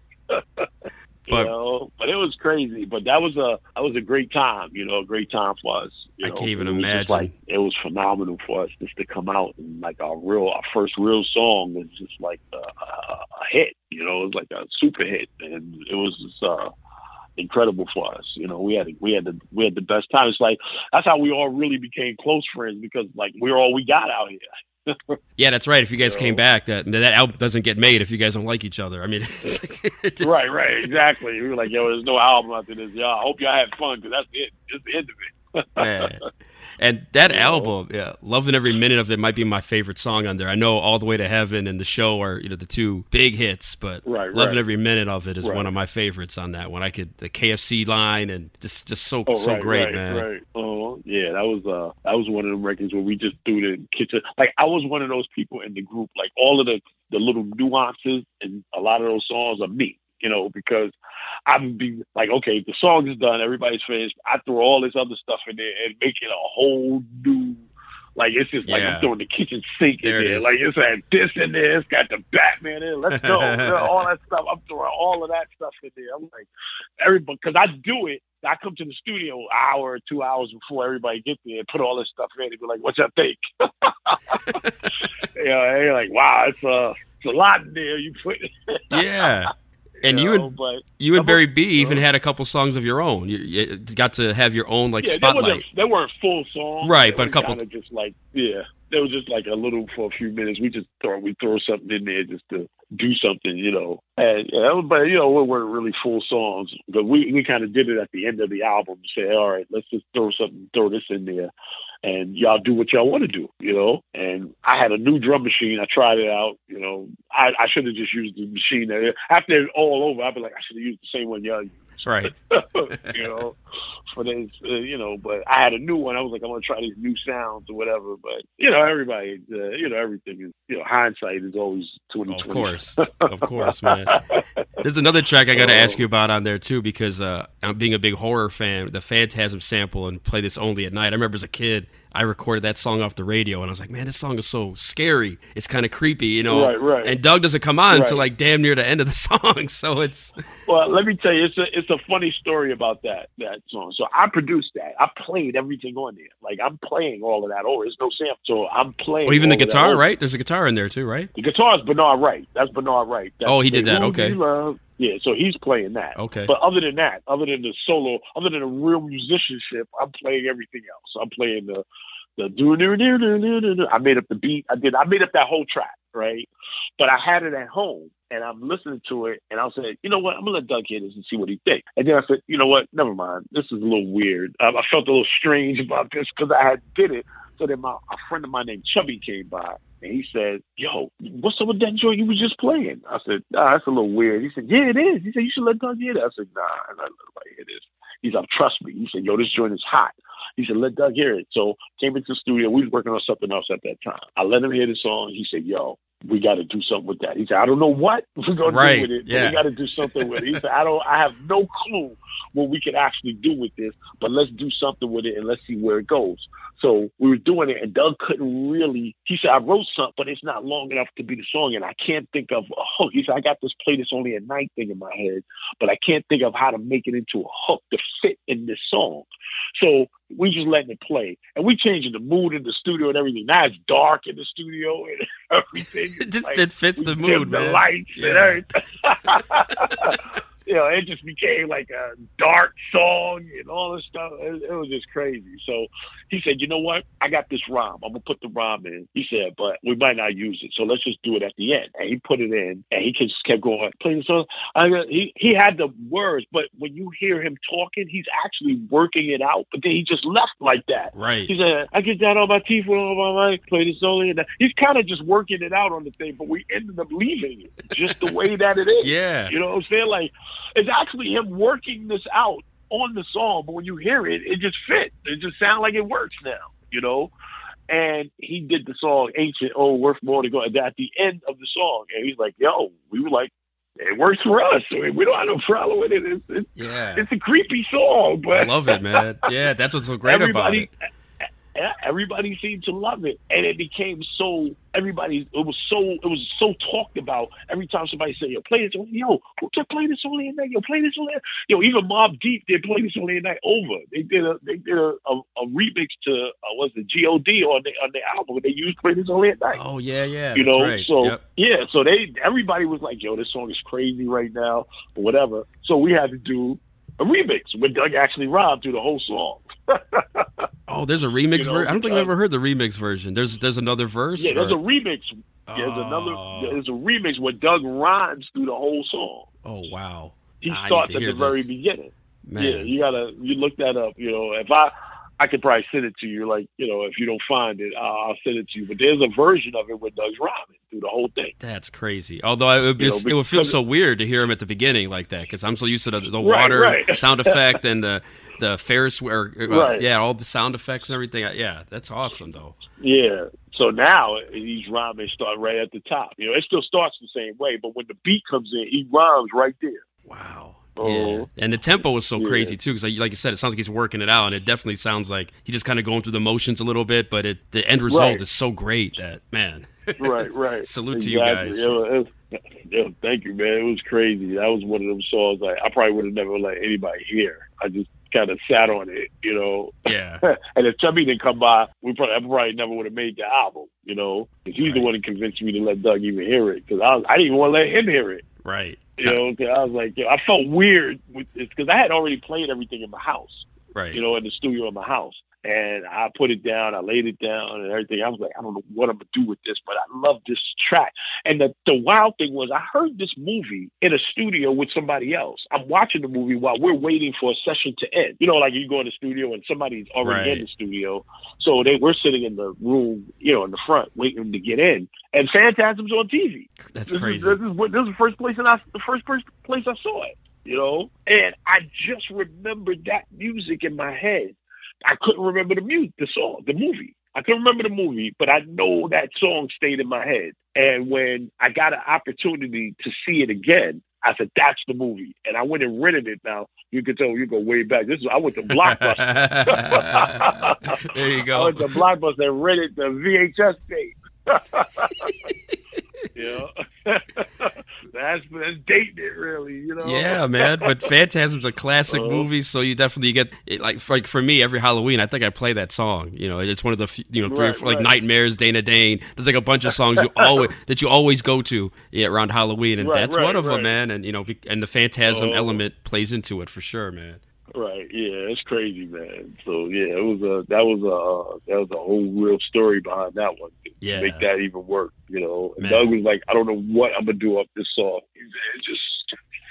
You But- know, but it was crazy. But that was a that was a great time. You know, a great time for us. You I know, can't even imagine. Like it was phenomenal for us just to come out and like our real our first real song was just like a, a, a hit. You know, it was like a super hit, and it was just uh, incredible for us. You know, we had we had the we had the best time. It's like that's how we all really became close friends because like we're all we got out here. (laughs) Yeah, that's right. If you guys So- came back, that that album doesn't get made if you guys don't like each other. I mean, (laughs) it's like, just- Right, right, exactly. We were like, yo, there's no album after this. Y'all, I hope y'all had fun because that's it. It's the end of it. (laughs) And that You know? album, yeah, loving every minute of it might be my favorite song on there. I know "All the Way to Heaven" and "The Show" are you know the two big hits, but Right, loving right. every minute of it is Right. one of my favorites on that one. I could the KFC line and just just so Oh, so great, man. Right. Oh, yeah. That was uh, that was one of them records where we just threw the kitchen. Like I was one of those people in the group. Like all of the the little nuances and a lot of those songs are me. You know, because I would be like, okay, the song is done, everybody's finished. I throw all this other stuff in there and make it a whole new Like it's just like Yeah. I'm throwing the kitchen sink There in it Like it's had this in there. It's got the Batman in. it. Let's go. (laughs) all that stuff. I'm throwing all of that stuff in there. I'm like everybody because I do it. I come to the studio an hour or two hours before everybody gets there and put all this stuff in and be like, "What y'all think?" you know, you're like, "Wow, it's a it's a lot in there. You put." Yeah. And you know, and but you and Barry B even uh, had a couple songs of your own. You, you got to have your own like yeah, they spotlight. weren't, they weren't full songs, Right, but a couple- just like yeah, they were just like a little for a few minutes. We just throw we throw something in there just to do something, you know. And was- but you know, we weren't really full songs, but we we kind of did it at the end of the album. Say, all right, let's just throw something, throw this in there. And y'all do what y'all want to do, you know. And I had a new drum machine. I tried it out, you know. I, I should have just used the machine. That, after it's all over, I'd be like, I should have used the same one y'all used Right. (laughs) you know, for this, uh, you know. But I had a new one. I was like, I'm gonna try these new sounds or whatever. But you know, everybody, uh, you know, everything is, you know, hindsight is always twenty Of course. (laughs) Of course, man. There's another track I got to Oh. ask you about on there too because uh, I'm being a big horror fan. The Phantasm sample and play this only at night. I remember as a kid, I recorded that song off the radio and I was like, man, this song is so scary. It's kind of creepy, you know. Right, right. And Doug doesn't come on until Right. like damn near the end of the (laughs) song, so it's Well, let me tell you, it's a it's a funny story about that that song. So I produced that. I played everything on there. Like I'm playing all of that over. There's no sample. So I'm playing. well, even the guitar, right? There's a guitar in there too, right? The guitar is Bernard Wright. That's Bernard Wright. That's Oh, he did that, okay. Love. Yeah, so he's playing that. Okay. But other than that, other than the solo, other than the real musicianship, I'm playing everything else. I'm playing the the do do do do do do. I made up the beat. I did. I made up that whole track, right? But I had it at home, and I'm listening to it, and I said, you know what? I'm gonna let Doug hear this and see what he thinks. And then I said, you know what? Never mind. This is a little weird. Um, I felt a little strange about this because I had did it. So then my a friend of mine named Chubby came by. And he said, "Yo, what's up with that joint you was just playing?" I said, "Nah, that's a little weird." He said, "Yeah, it is." He said, "You should let Doug hear that." I said, "Nah, I'm not nobody hear this." He's like, "Trust me." He said, "Yo, this joint is hot." He said, "Let Doug hear it." So came into the studio. We was working on something else at that time. I let him hear the song. He said, "Yo, we got to do something with that." He said, "I don't know what we're gonna do with it, but yeah. we got to do something with it." He said, "I don't. I have no clue what we could actually do with this, but let's do something with it and let's see where it goes." So we were doing it, and Doug couldn't really. He said, "I wrote something, but it's not long enough to be the song, and I can't think of a hook." He said, "I got this play this only at night thing in my head, but I can't think of how to make it into a hook to fit in this song." So we just letting it play, and we changing the mood in the studio and everything. Now it's dark in the studio and (laughs) everything. (laughs) It just Like, it fits the mood, the man. lights and Yeah. everything. (laughs) you know, it just became like a dark song and all this stuff. It, it was just crazy. So he said, "You know what? I got this rhyme. I'm gonna put the rhyme in." He said, "But we might not use it, so let's just do it at the end." And he put it in, and he just kept going, playing the song. I, he he had the words, but when you hear him talking, he's actually working it out. But then he just left like that. Right. He said, I get down on my teeth with all my might, play this only. And he's kind of just working it out on the thing, but we ended up leaving it just the way that it is. (laughs) Yeah. You know what I'm saying? Like, it's actually him working this out on the song, but when you hear it, it just fits. It just sounds like it works now, you know? And he did the song Ancient, Oh, Worth More to Go at the end of the song. And he's like, yo, we were like, it works for us. I mean, we don't have no problem with it. It's, it's, Yeah. it's a creepy song, but I love it, man. Yeah, that's what's so great about it. Everybody seemed to love it, and it became so. Everybody, it was so. It was so talked about. Every time somebody said, "Yo, play this," only, yo, who can play this only at night? Yo, play this only. Yo, even Mobb Deep did play this only at night over. They did a they did a, a, a remix to uh, was it God on the on the album. They used play this only at night. Oh yeah, yeah. you know, right. so Yep. yeah, so they everybody was like, "Yo, this song is crazy right now," or whatever. So we had to do a remix where Doug actually rhymed through the whole song. (laughs) Oh, there's a remix You know, version. I don't think I've uh, ever heard the remix version. There's there's another verse. Yeah, there's or- a remix. There's Oh. another. There's a remix where Doug rhymes through the whole song. Oh wow. He I starts at the very beginning. Man. Yeah, you gotta you look that up. You know, if I I could probably send it to you. Like you know, if you don't find it, I'll, I'll send it to you. But there's a version of it with Doug's rhyming through the whole thing. That's crazy. Although it would, be, You know, it would feel so weird to hear him at the beginning like that because I'm so used to the, the Right, water right. (laughs) sound effect and the the Ferris wheel, uh, Right. yeah, all the sound effects and everything. Yeah, that's awesome though. Yeah. So now he's rhyming start right at the top. You know, it still starts the same way, but when the beat comes in, he rhymes right there. Wow, Oh, and the tempo was so Yeah. crazy too, because like, like you said, it sounds like he's working it out, and it definitely sounds like he just kind of going through the motions a little bit. But it, the end result Right. is so great that man, (laughs) right, right. Salute to you guys. It was- it was- yeah, thank you, man. It was crazy. That was one of them songs like I probably would have never let anybody hear. I just kind of sat on it, you know. yeah, (laughs) and if Chubby didn't come by, we probably I probably never would have made the album, you know. Because he's the one that convinced me to let Doug even hear it. Because I, was- I didn't even want to let him hear it. Right, You know, 'cause I was like, yo, I felt weird because I had already played everything in my house, right. you know, in the studio in my house. And I put it down, I laid it down and everything. I was like, I don't know what I'm gonna do with this, but I love this track. And the, the wild thing was I heard this movie in a studio with somebody else. I'm watching the movie while we're waiting for a session to end. You know, like you go in the studio and somebody's already in the studio. So they we're sitting in the room, you know, in the front waiting to get in. And Phantasm's on TV. That's This crazy. Is, this is this is the first place and I the first first place I saw it. You know, and I just remembered that music in my head. I couldn't remember the music, the song, the movie. I couldn't remember the movie, but I know that song stayed in my head. And when I got an opportunity to see it again, I said, "That's the movie." And I went and rented it. Now you can tell you go way back. This is I went to Blockbuster. (laughs) there you go. I went to Blockbuster and rented the VHS tape. (laughs) you (laughs) know, that's that's dating it, really. You know. Yeah, man. But Phantasm's a classic Uh-huh. movie, so you definitely get it, like for, like for me every Halloween. I think I play that song. You know, it's one of the you know three or Right, four, like right. Nightmares, Dana Dane. There's like a bunch of songs you always (laughs) that you always go to yeah, around Halloween, and Right, that's one of them, man. And you know, and the Phantasm Oh. element plays into it for sure, man. Right. Yeah, it's crazy, man. So yeah, it was a that was a that was a whole real story behind that one. Yeah. Make that even work, you know. Man. Doug was like, I don't know what I'm gonna do off this song. Said, just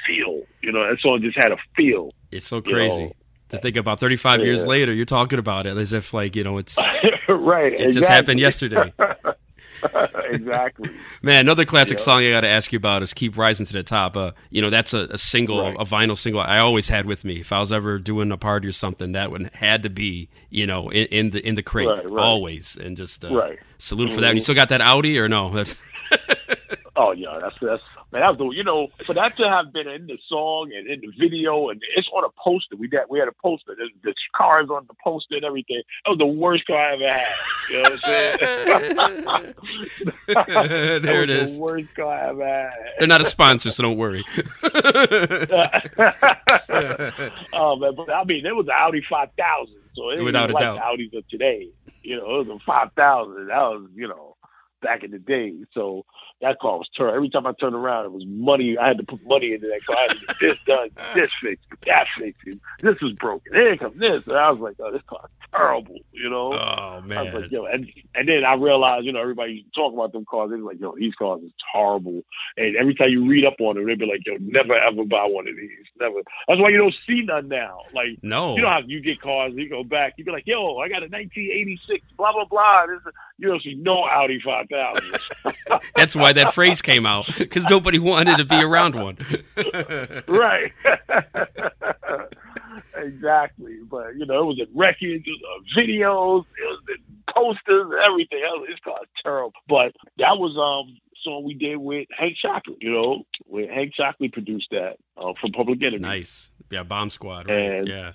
feel, you know. That song just had a feel. It's so You crazy. know. To think about 35 years later, you're talking about it as if like you know it's (laughs) right. it just happened yesterday. (laughs) (laughs) exactly. Man, another classic Yeah. song I got to ask you about is "Keep Rising to the Top." Uh, you know, that's a, a single, Right. a vinyl single. I always had with me. If I was ever doing a party or something, that one had to be, you know, in, in the in the crate Right, right. always. And just uh, Right. salute for that. And you Mhm. still got that Audi or no? (laughs) That's Oh yeah, that's that's man. That was the, you know for that to have been in the song and in the video and it's on a poster. We got we had a poster. The, the cars on the poster and everything. That was the worst car I ever had. You know what I'm saying? (laughs) There it was is. The worst car I ever had. They're not a sponsor, so don't worry. (laughs) oh man, but I mean, it was an Audi five thousand, so it Without was like doubt. the Audis of today. You know, it was a five thousand. That was you know back in the day. So that car was turned. Every time I turned around, it was money. I had to put money into that car. I had to get this done, (laughs) this fixed, that fixed. This was broken. Here comes this. And I was like, oh, this car's terrible. You know. oh I was man, like, yo, and, and then I realized, you know, everybody talking about them cars. They was like, yo, these cars is horrible. And every time you read up on them, they be like, yo, never ever buy one of these. Never. That's why you don't see none now. Like, no. you know how you get cars, you go back, you be like, yo, I got a 1986, blah blah blah. This, is- you don't see no Audi 5000. That's why that phrase came out because nobody wanted to be around one. (laughs) right. (laughs) exactly. But you know, it was in records, it was in videos, it was in posters, everything. I was- This car's terrible. But that was um song we did with Hank Shocklee. You know, when Hank Shocklee produced that uh, from Public Enemy. nice. Yeah, Bomb Squad. Right? And- yeah.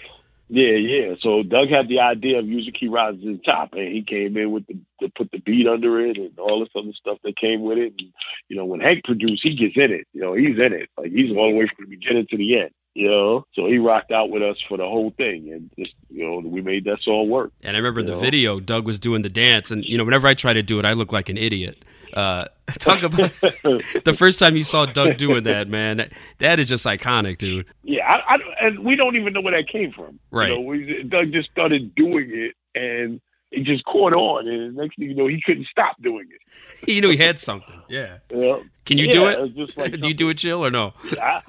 Yeah, yeah. So Doug had the idea of using Key to the top, and he came in with the to put the beat under it and all this other stuff that came with it. And you know, when Hank produced, he gets in it. You know, he's in it. Like he's all the way from the beginning to the end. You know, so he rocked out with us for the whole thing, and just you know, we made that song work. And I remember the know? video, Doug was doing the dance, and you know, whenever I try to do it, I look like an idiot. Uh, (laughs) talk about (laughs) the first time you saw Doug doing that, man. That, that is just iconic, dude. Yeah, I, I, and we don't even know where that came from. Right. You know, we, Doug just started doing it, and it just caught on, and next thing you know, he couldn't stop doing it. (laughs) He knew he had something. Yeah. Know? Can you Yeah, (laughs) do it just like do you do it, chill, or no? (laughs) I,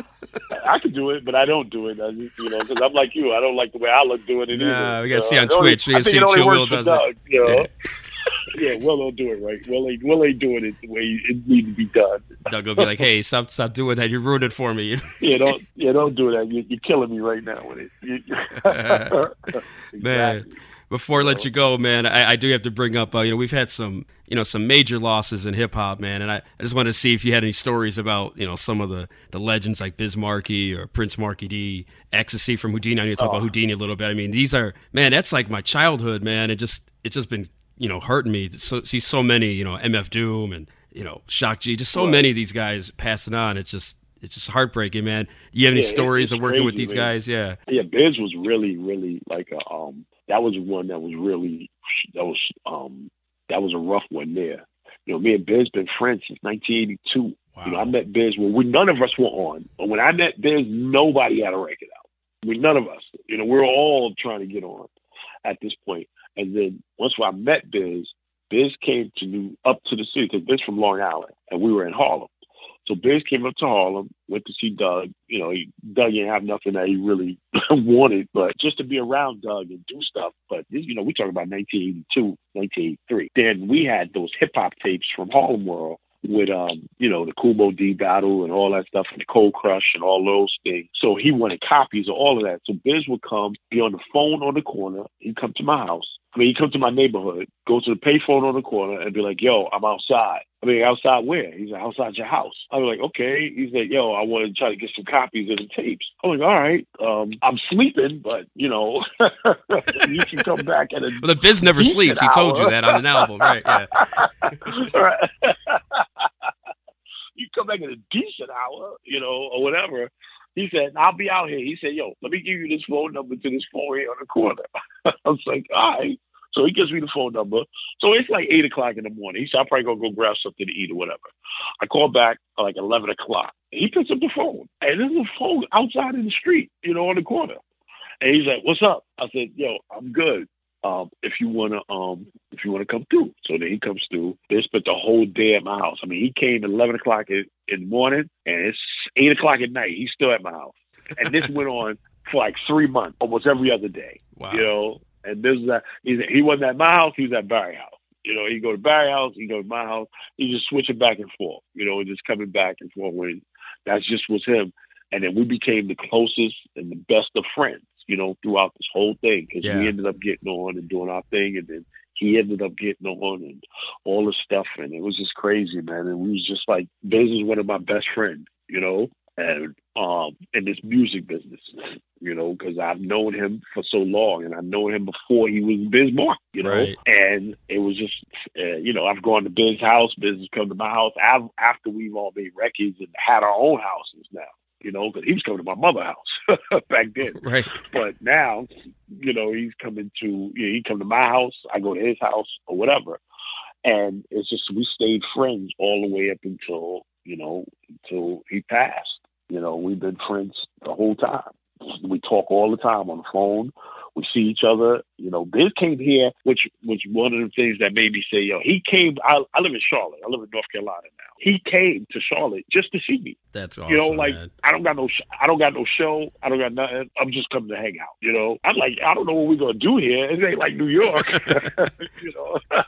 I can do it, but I don't do it. I just, you know, because I'm like you. I don't like the way I look doing it. Nah, either. we gotta see on only- Twitch. We gotta think see if works Will does it. Doug, You know? Yeah. yeah, Will will do it right. Will ain't, Will ain't doing it the way it needs to be done. Doug will be like, "Hey, stop, stop doing that. You ruined it for me." Yeah, don't yeah, don't do that. You, you're killing me right now with it. You, Man. Before I let you go, man, I, I do have to bring up. Uh, you know, we've had some, you know, some major losses in hip hop, man, and I, I just wanted to see if you had any stories about, you know, some of the, the legends like Biz Markie or Prince Markie Dee, Ecstasy from Whodini. I need to talk Oh. about Whodini a little bit. I mean, these are, man, that's like my childhood, man. It just, it's just been, you know, hurting me to so, see so many, you know, MF Doom and you know Shock G, just so Right. many of these guys passing on. It's just, it's just heartbreaking, man. You have any Yeah, stories of working with these man. guys? Yeah. Yeah, Biz was really, really like a um that was one that was really that was um that was a rough one there. You know, me and Biz been friends since nineteen eighty two. Wow. You know, I met Biz when we none of us were on. But when I met Biz, nobody had a record out. We none of us. You know, we are all trying to get on at this point. And then once I met Biz, Biz came to New up to the city because Biz from Long Island and we were in Harlem. So Biz came up to Harlem, went to see Doug. You know, he, Doug didn't have nothing that he really (laughs) wanted, but just to be around Doug and do stuff. But you know, we talking about 1982, 1983. Then we had those hip hop tapes from Harlem World with um, you know, the Kool Moe Dee battle and all that stuff and the Cold Crush and all those things. So he wanted copies of all of that. So Biz would come, be on the phone on the corner, he'd come to my house. I mean, he'd come to my neighborhood, go to the payphone on the corner and be like, yo, I'm outside. I mean, outside where? He's like, outside your house. I was like, okay. He's like, yo, I want to try to get some copies of the tapes. I'm like, all right. Um, I'm sleeping, but you know, (laughs) you can come back at a Well, the Biz never sleeps. He told you that on an album, right? Yeah. (laughs) Right. (laughs) you come back at a decent hour, you know, or whatever. He said, I'll be out here. He said, yo, let me give you this phone number to this phone here on the corner. (laughs) I was like, all right. So he gives me the phone number. So it's like eight o'clock in the morning. He said, I'm probably gonna go grab something to eat or whatever. I call back like eleven o'clock. He picks up the phone. And there's a phone outside in the street, you know, on the corner. And he's like, What's up? I said, Yo, I'm good. Um, if you wanna um if you wanna come through. So then he comes through. They spent the whole day at my house. I mean, he came at eleven o'clock in, in the morning and it's eight o'clock at night. He's still at my house. And this (laughs) went on for like three months, almost every other day. Wow. You know, and this is that he's, he wasn't at my house, he was at Barry house. You know, he go to Barry house, he go to my house. He just switching back and forth. You know, and just coming back and forth. When that's just was him. And then we became the closest and the best of friends. You know, throughout this whole thing because Yeah. we ended up getting on and doing our thing, and then he ended up getting on and all this stuff, and it was just crazy, man. And we was just like, Biz is one of my best friends, you know, and um, in this music business, you know, because I've known him for so long, and I've known him before he was Biz Mark, you know, Right. and it was just, uh, you know, I've gone to Biz house, Biz has come to my house av- after we've all made records and had our own houses now. You know, because he was coming to my mother house (laughs) back then. (laughs) Right. But now, you know, he's coming to you know, he come to my house, I go to his house or whatever. And it's just we stayed friends all the way up until, you know, until he passed. You know, we've been friends the whole time. We talk all the time on the phone. We see each other. You know, Biz came here, which was one of the things that made me say, yo, he came. I, I live in Charlotte. I live in North Carolina now. He came to Charlotte just to see me. That's awesome. You know, like man. I don't got no, sh- I don't got no show. I don't got nothing. I'm just coming to hang out. You know, I'm like, I don't know what we're gonna do here. It ain't like New York. (laughs) you know, (laughs)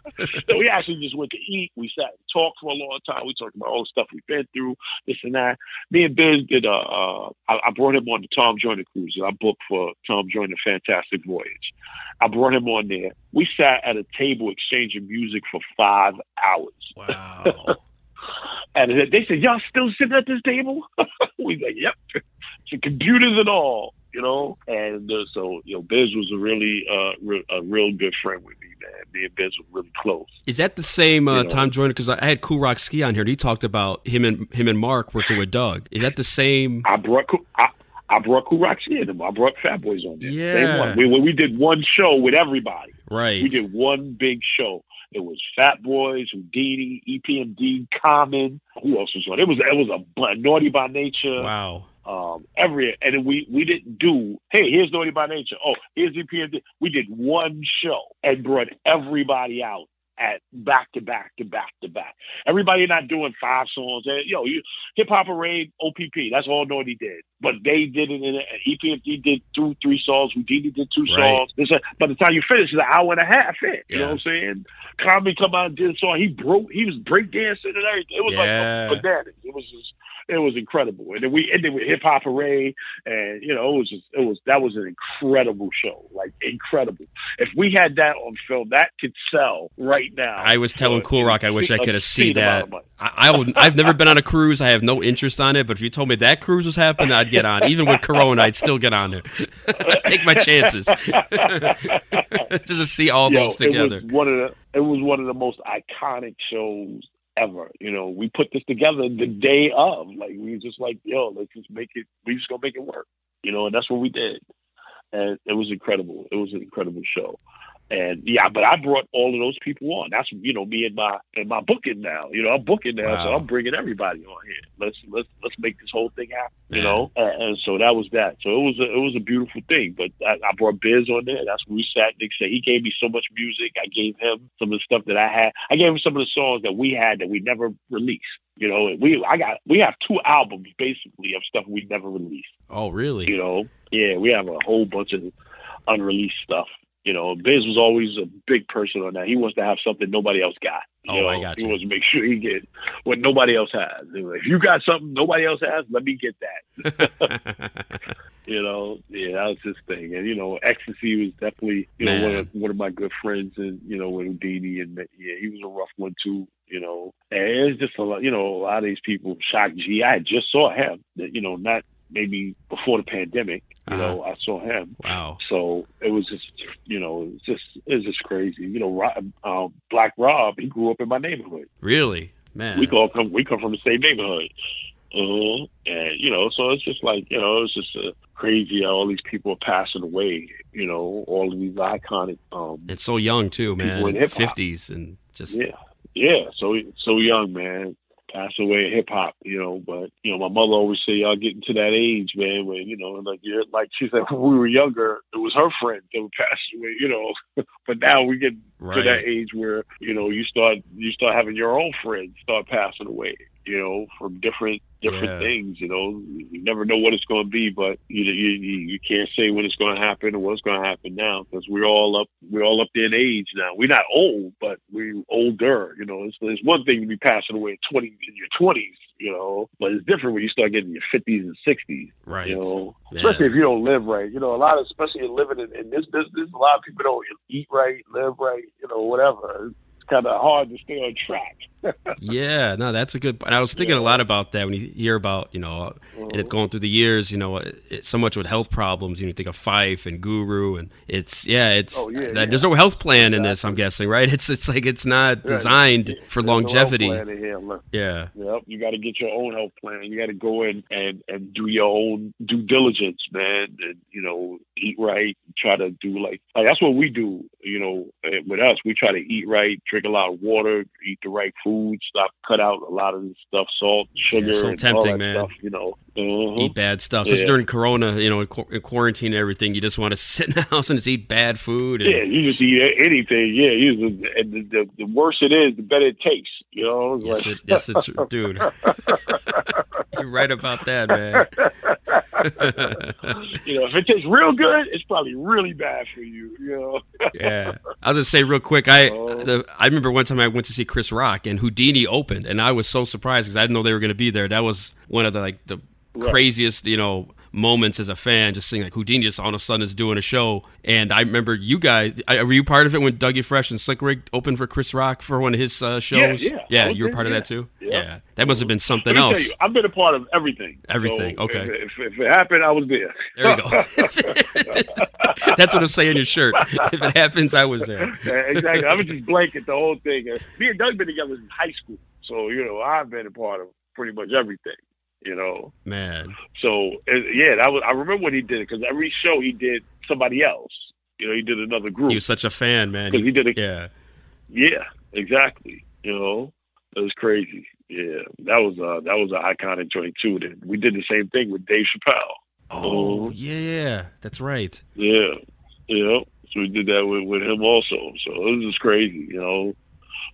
so we actually just went to eat. We sat and talked for a long time. We talked about all the stuff we've been through, this and that. Me and Biz did. Uh, uh I, I brought him on the Tom Joyner cruise. I booked for Tom Joyner Fantastic Voyage. I brought him on there. We sat at a table exchanging music for five hours. Wow. (laughs) And they said, "Y'all still sitting at this table?" (laughs) we like, "Yep." So computers and all, you know. And uh, so, you know, Biz was a really, uh, re- a real good friend with me, man. Me and Biz were really close. Is that the same uh, You know. Tom Joyner? Because I had Kool Rock-Ski on here. and He talked about him and him and Mark working with Doug. Is that the same? I brought, I, I brought Kool Rock-Ski in them. I brought Fat Boys on there. Yeah. We, we did one show with everybody. Right. We did one big show. It was Fat Boys, Whodini, EPMD, Common. Who else was on? It was it was a Naughty by Nature. Wow. um, every and we we didn't do hey here's Naughty by Nature oh here's EPMD we did one show and brought everybody out at back to back to back to back. Everybody not doing five songs. Yo you hip hop parade OPP that's all Naughty did. But they did it in E EPMD did two three songs. Whodini did two songs. This, uh, by the time you finish it's an hour and a half in. You know what I'm saying? Common come out and did a song. He broke he was break dancing and everything. It was Yeah. like bananas it was just it was incredible. And then we ended with Hip Hop Hooray, and you know, it was just it was that was an incredible show, like incredible. If we had that on film, that could sell right now. I was telling Kool Rock, I wish I could have seen that. I, I would. I've never been on a cruise. I have no interest on it. But if you told me that cruise was happening, I'd get on. Even with Corona, I'd still get on it. (laughs) Take my chances. (laughs) Just to see all Yo, those together. It was one of the it was one of the most iconic shows ever. You know, we put this together the day of. Like we just like, yo, let's just make it we just gonna make it work. You know, and that's what we did. And it was incredible. It was an incredible show. And yeah, but I brought all of those people on. That's you know me and my and my booking now. You know I'm booking now, so I'm bringing everybody on here. Let's let's let's make this whole thing happen. You know, and, and so that was that. So it was a, it was a beautiful thing. But I, I brought Biz on there. That's where we sat. Nick said he gave me so much music. I gave him some of the stuff that I had. I gave him some of the songs that we had that we never released. You know, and we I got we have two albums basically of stuff we never released. Oh, really? You know, yeah, we have a whole bunch of unreleased stuff. You know, Biz was always a big person on that. He wants to have something nobody else got. You Oh, know, I got He wants to make sure he get what nobody else has. Like, If you got something nobody else has, let me get that. (laughs) (laughs) You know, yeah, that was his thing. And you know, ecstasy was definitely you know one of one of my good friends, and you know, with Whodini, and yeah, he was a rough one too. You know, and it's just a lot. You know, a lot of these people. Shock G, I just saw him. You know, not maybe before the pandemic. You Uh-huh. know, I saw him. wow. So it was just, you know, it's just it's just crazy. You know, Rob, uh, Black Rob, he grew up in my neighborhood. Really, man. We all come, we come from the same neighborhood. Uh, and you know, so it's just like you know, it's just uh, crazy how all these people are passing away. You know, all of these iconic. Um, It's so young too, man. Fifties and just yeah, yeah. So so young, man. Pass away in hip hop, you know. But you know, my mother always say, "Y'all getting to that age, man, when you know, like you're like she said, when we were younger, it was her friend that would (laughs) pass away, you know. (laughs) but now we get to that age where you know you start you start having your own friends start passing away you know from different different Yeah. things you know you never know what it's going to be but you you you you can't say when it's going to happen or what's going to happen now because we're all up we're all up there in age now we're not old but we're older you know it's, it's one thing to be passing away at 20 in your 20s you know but it's different when you start getting your 50s and 60s Right. you know, Yeah. especially if you don't live right. You know, a lot of, especially living in, in this business, a lot of people don't eat right, live right, you know, whatever. Kind of hard to stay on track. (laughs) Yeah, no, that's a good. And I was thinking a lot about that when you hear about you know, and it's mm-hmm. going through the years. You know, it, so much with health problems. You, know, you think of Phife and Guru, and it's yeah, it's Oh, yeah, that- yeah. there's no health plan in this. I'm guessing, right? (laughs) It's it's like it's not designed for There's longevity. plan in here. Look, Yeah, Yep, you got to get your own health plan. You got to go in and and do your own due diligence, man. And you know, eat right. Try to do like, like that's what we do. You know, eh, with us, we try to eat right, drink a lot of water, eat the right food, stop, cut out a lot of this stuff, salt, sugar, so and tempting, man. Stuff, you know, uh-huh. eat bad stuff. Yeah. during Corona, you know, in qu- quarantine and everything. You just want to (laughs) sit in the house and just eat bad food. And, Yeah, you just eat anything. Yeah, you just, and the, the, the worse it is, the better it tastes. You know, Yes, like- it, yes, it's, dude. (laughs) (laughs) You're right about that, man. you know, if it tastes real good, it's probably really bad for you. You know. (laughs) yeah. I was gonna say real quick. I Oh. the, I remember one time I went to see Chris Rock and Whodini opened, and I was so surprised because I didn't know they were gonna be there. That was one of the like the Right. craziest you know moments as a fan, just seeing like Whodini just all of a sudden is doing a show. And I remember you guys. I, were you part of it when Dougie Fresh and Slick Rick opened for Chris Rock for one of his uh, shows? yeah. I was you were there, part of yeah. that too. Yeah. that must have been something else. you, I've been a part of everything. Everything, So okay. If, if, if it happened, I was there. There we go. (laughs) (laughs) That's what it say in your shirt. If it happens, I was there. Exactly. I was just blanket the whole thing. Me and Doug been together since high school, so you know I've been a part of pretty much everything. You know, Man, so it, yeah, that was. I remember when he did it because every show he did somebody else. You know, he did another group he was such a fan, man. because he did it. Yeah. Yeah, exactly. You know, it was crazy. Yeah, that was uh that was an iconic joint too. Then we did the same thing with Dave Chappelle. Oh, Oh. yeah, that's right. Yeah, yeah. So we did that with, with him also. So it was just crazy, you know.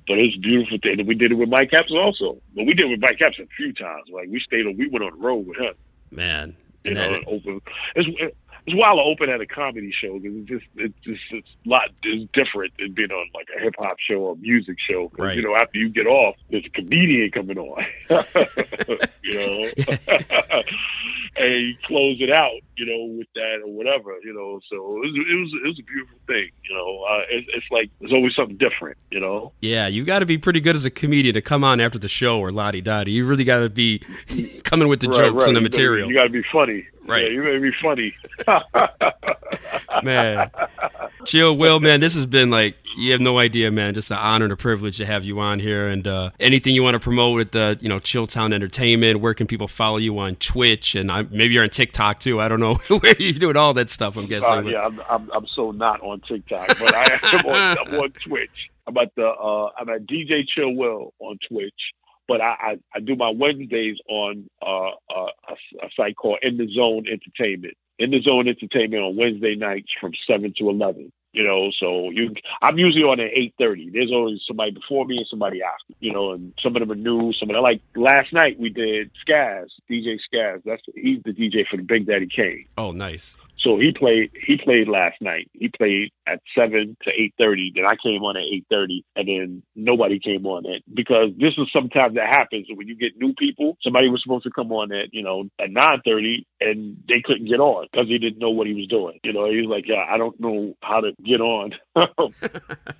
But it's a beautiful thing. And we did it with Mike Epps also. But we did it with Mike Epps a few times. Like we stayed on, we went on the road with him. Man. You And know, that, and open. It's, it's wild to open at a comedy show because it's just it's just it's a lot it's different than being on like a hip hop show or music show. Right. You know, after you get off, there's a comedian coming on. (laughs) you know, (laughs) (laughs) and you close it out. You know, with that or whatever. You know, so it was it was, it was a beautiful thing. You know, uh, it's, it's like there's always something different. You know. Yeah, you've got to be pretty good as a comedian to come on after the show or Ladi Dadi. You really got to be (laughs) coming with the Right, jokes right. and the You gotta- material. You got to be funny. Right. Yeah, you got to be funny. man. Chill Will, man, this has been like you have no idea, man. Just an honor and a privilege to have you on here. And uh, anything you want to promote with the, you know, Chilltown Entertainment, where can people follow you on Twitch and I, maybe you're on TikTok too. I don't know (laughs) where you're doing all that stuff. I'm guessing. Uh, yeah, I'm, I'm I'm so not on TikTok, but I am on, (laughs) I'm on Twitch. I'm at the uh, I'm at DJ Chill Will on Twitch, but I, I, I do my Wednesdays on uh, uh, a, a site called In the Zone Entertainment. In the Zone Entertainment on Wednesday nights from seven to eleven. You know, so you I'm usually on at eight thirty. There's always somebody before me and somebody after. You know, and some of them are new. Some of them like last night we did Skaz, DJ Skaz. That's he's the DJ for the Big Daddy Kane. oh, nice. So he played. He played last night. He played at seven to eight thirty. Then I came on at eight thirty, and then nobody came on it because this is sometimes that happens when you get new people. Somebody was supposed to come on at you know at nine thirty, and they couldn't get on because he didn't know what he was doing. You know, he was like, "Yeah, I don't know how to get on." (laughs)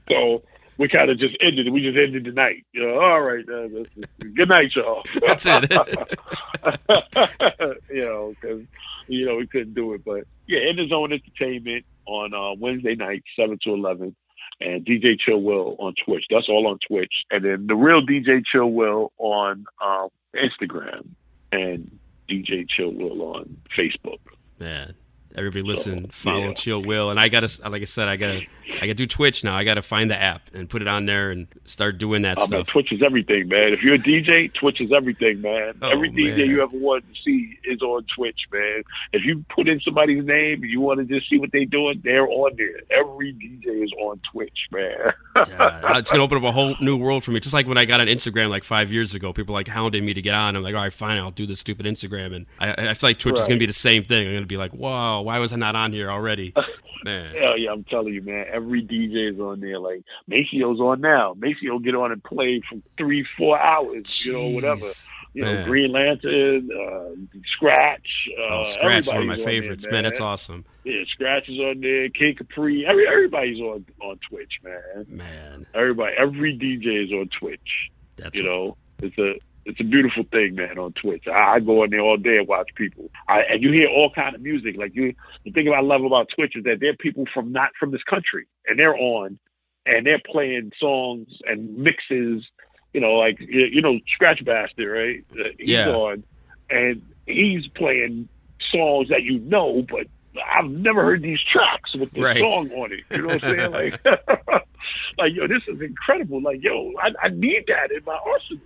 so we kind of just ended. it. We just ended the night. You know, all right, uh, that's- good night, y'all. (laughs) That's it. (laughs) you know, because you know we couldn't do it, but yeah, in the zone entertainment on uh, Wednesday night, seven to eleven, and DJ Chill Will on Twitch. That's all on Twitch, and then the real DJ Chill Will on um, Instagram and DJ Chill Will on Facebook. Man, everybody listen, follow yeah. Chill Will, and I gotta, like I said, I gotta, I gotta do Twitch now. I gotta find the app and put it on there and start doing that oh, I mean, stuff. Twitch is everything, man. If you're a DJ, Twitch is everything, man. Oh, Every DJ man. you ever want to see is on Twitch, man. If you put in somebody's name and you want to just see what they're doing, they're on there. Every DJ is on Twitch, man. Yeah, it's gonna open up a whole new world for me. Just like when I got on Instagram like five years ago, people like hounding me to get on. I'm like, all right, fine, I'll do this stupid Instagram, and I, I feel like Twitch is gonna be the same thing. I'm gonna be like, wow, why was I not on here already? (laughs) Man, Hell yeah, I'm telling you, man. Every DJ is on there. Like Maseo's on now. Maseo get on and play for three, four hours, you know, whatever. Jeez. You know, Green Lantern, uh, Scratch. Uh, Oh, Scratch is one of my on there, favorites, man. That's awesome, Yeah, Scratch is on there. Kid Capri. Every, everybody's on on Twitch, man. man. Everybody, every DJ is on Twitch. That's You know, it's a it's a beautiful thing, man. On Twitch, I, I go in there all day and watch people. I, and you hear all kind of music. Like you, the thing I love about Twitch is that they're people from not from this country, and they're on, and they're playing songs and mixes. You know, like you you know, Skratch Bastid, right? Uh, He's Yeah. on, and he's playing songs that you know, but I've never heard these tracks with this Right. song on it. You know what I'm saying? (laughs) Like, (laughs) like yo, this is incredible. Like, yo, I, I need that in my arsenal.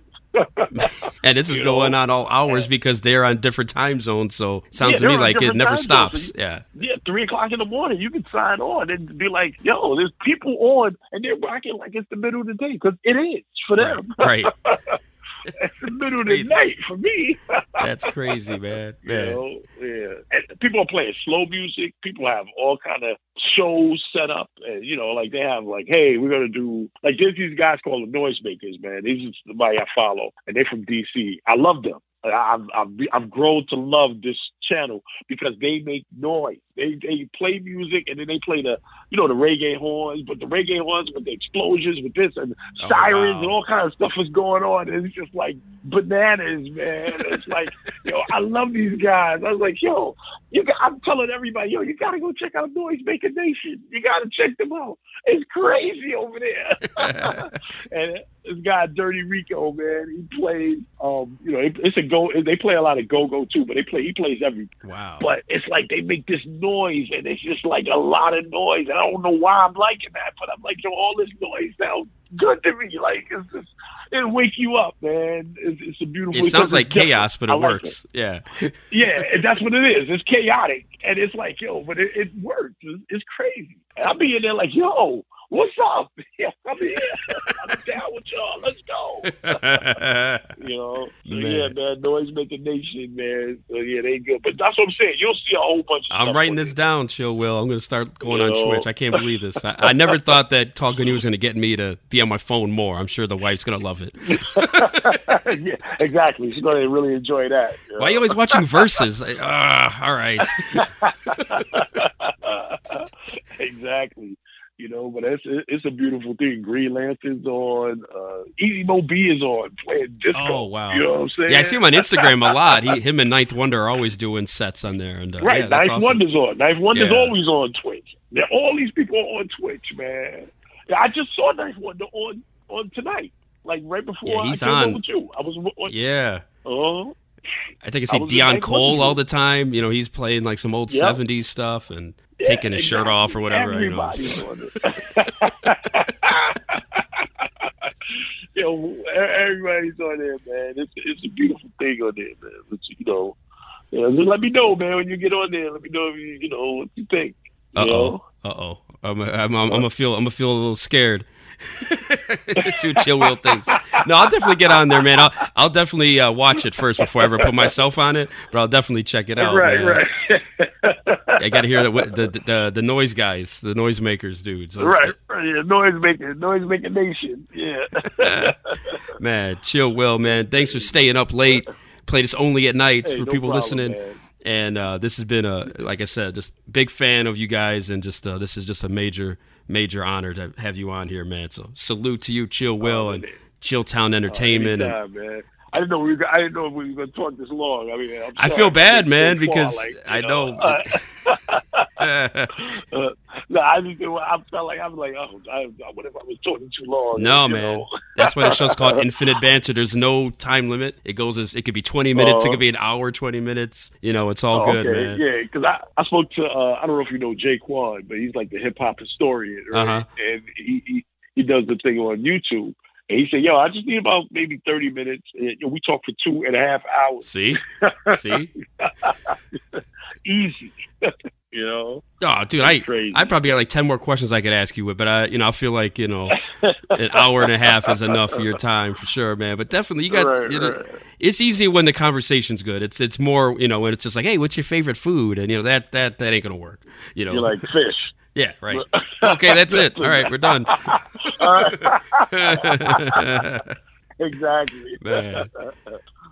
And this is You going know? on all hours because they're on different time zones. So sounds Yeah, to me like it never stops. so Yeah, yeah, three o'clock in the morning, you can sign on and be like, yo, there's people on, and they're rocking like it's the middle of the day because it is for right, them. right. (laughs) it's the middle of the night for me. (laughs) That's crazy, man. You know, yeah. And people are playing slow music. People have all kind of shows set up, and you know, like they have like, hey, we're gonna do like there's these guys called the Noisemakers, man. These is somebody I follow, and they're from DC. I love them. I've I've I've grown to love this channel because they make noise. They they play music and then they play the you know the reggae horns, but the reggae horns with the explosions with this and Oh, sirens wow. and all kind of stuff is going on. And it's just like bananas, man. It's like (laughs) yo, I love these guys. I was like, yo, you got, I'm telling everybody, yo, you gotta go check out Noisemaker Nation. You gotta check them out. It's crazy over there. (laughs) (laughs) and this guy Dirty Rico, man, he plays. Um, you know, it, it's a go. They play a lot of go go too, but they play. He plays every. Wow. But it's like they make this noise, and it's just like a lot of noise. And I don't know why I'm liking that, but I'm like, yo, all this noise sounds good to me. Like it's just, it'll wake you up, man. It's, it's a beautiful. It sounds like different. chaos, but it like works. Yeah. (laughs) yeah, that's what it is. It's chaotic, and it's like, yo, but it, it works. It's, it's crazy. And I'll be in there like, yo, what's up? (laughs) Yeah, I'm here. I'm down with y'all. Let's go. (laughs) You know, so, Man. Yeah, man. Noise making nation, man. So yeah, they good. But that's what I'm saying. You'll see a whole bunch. of I'm stuff writing this there. down, Chill Will. I'm going to start going on Yo. Twitch. I can't believe this. I, I never thought that talking to you was going to get me to be on my phone more. I'm sure the wife's going to love it. (laughs) yeah, exactly. She's gonna really enjoy that. you Why are you always watching verses? Ah, all right. exactly. You know, but it's it's a beautiful thing. Green Lantern's on. Uh, Easy Mo Bee is on playing disco. Oh, wow. You know what I'm saying? Yeah, I see him on Instagram a lot. He, (laughs) him and Ninth Wonder are always doing sets on there. And uh, Right, yeah, that's Ninth awesome. Wonder's on. Ninth Wonder's Yeah. always on Twitch. All these people are on Twitch, man. Yeah, I just saw Ninth Wonder on on tonight, like right before Yeah, he's I came on. with you. I was on. Yeah. Uh, I think I see Dion Cole all the time. You know, he's playing like some old Yep. 70s stuff and yeah, taking his shirt off or whatever. You know. Everybody's (laughs) on it. (laughs) Yo, everybody's on there, man. It's it's a beautiful thing on there, man. But you know, yeah, just let me know, man, when you get on there. Let me know if you you know what you think. Uh oh. Uh oh. I'm I'm I'm, I'm gonna feel I'm gonna feel a little scared. (laughs) What Chill Will thinks. No, I'll definitely get on there, man. I'll I'll definitely uh, watch it first before I ever put myself on it. But I'll definitely check it out. right, man. right. I got to hear the, the the the noise guys, the noisemakers, dudes. Those- Right, right, yeah, noise making, noise making nation. Yeah, (laughs) man. Chill, Will, man. Thanks for staying up late. Play this only at night Hey, for no people problem, listening. man. And uh, this has been a, like I said, just big fan of you guys, and just uh, this is just a major, major honor to have you on here, man. So salute to you, Chill Will, oh, and man. Chill Town oh, Entertainment. and Anytime, man. I didn't know we. Were, I didn't know if we were going to talk this long. I mean, I'm I feel bad, man, far, because like, I know. Uh, (laughs) uh, no, I just I felt like I was like, oh, I, what if I was talking too long? no, you man. That's why the show's called (laughs) Infinite Banter. There's no time limit. It goes as it could be 20 minutes. it Oh. could be an hour, 20 minutes. You know, it's all Oh, good, okay. man. Yeah, because I, I spoke to uh, I don't know if you know Jay Quan, but he's like the hip hop historian, right? Uh-huh. And he, he he does the thing on YouTube. And he said, "Yo, I just need about maybe thirty minutes. And, you know, we talk for two and a half hours, See, (laughs) see. easy. (laughs) you know, Oh, dude, I crazy. I probably got like ten more questions I could ask you with, but I, you know, I feel like you know, an hour and a half is enough for your time for sure, man. But definitely, you got. Right, you know, right. It's easy when the conversation's good. It's it's more you know when it's just like, hey, what's your favorite food? And you know that that that ain't gonna work. You know, You're like fish. Yeah, right. (laughs) okay, that's it. All right, we're done. (laughs) (laughs) exactly. Man.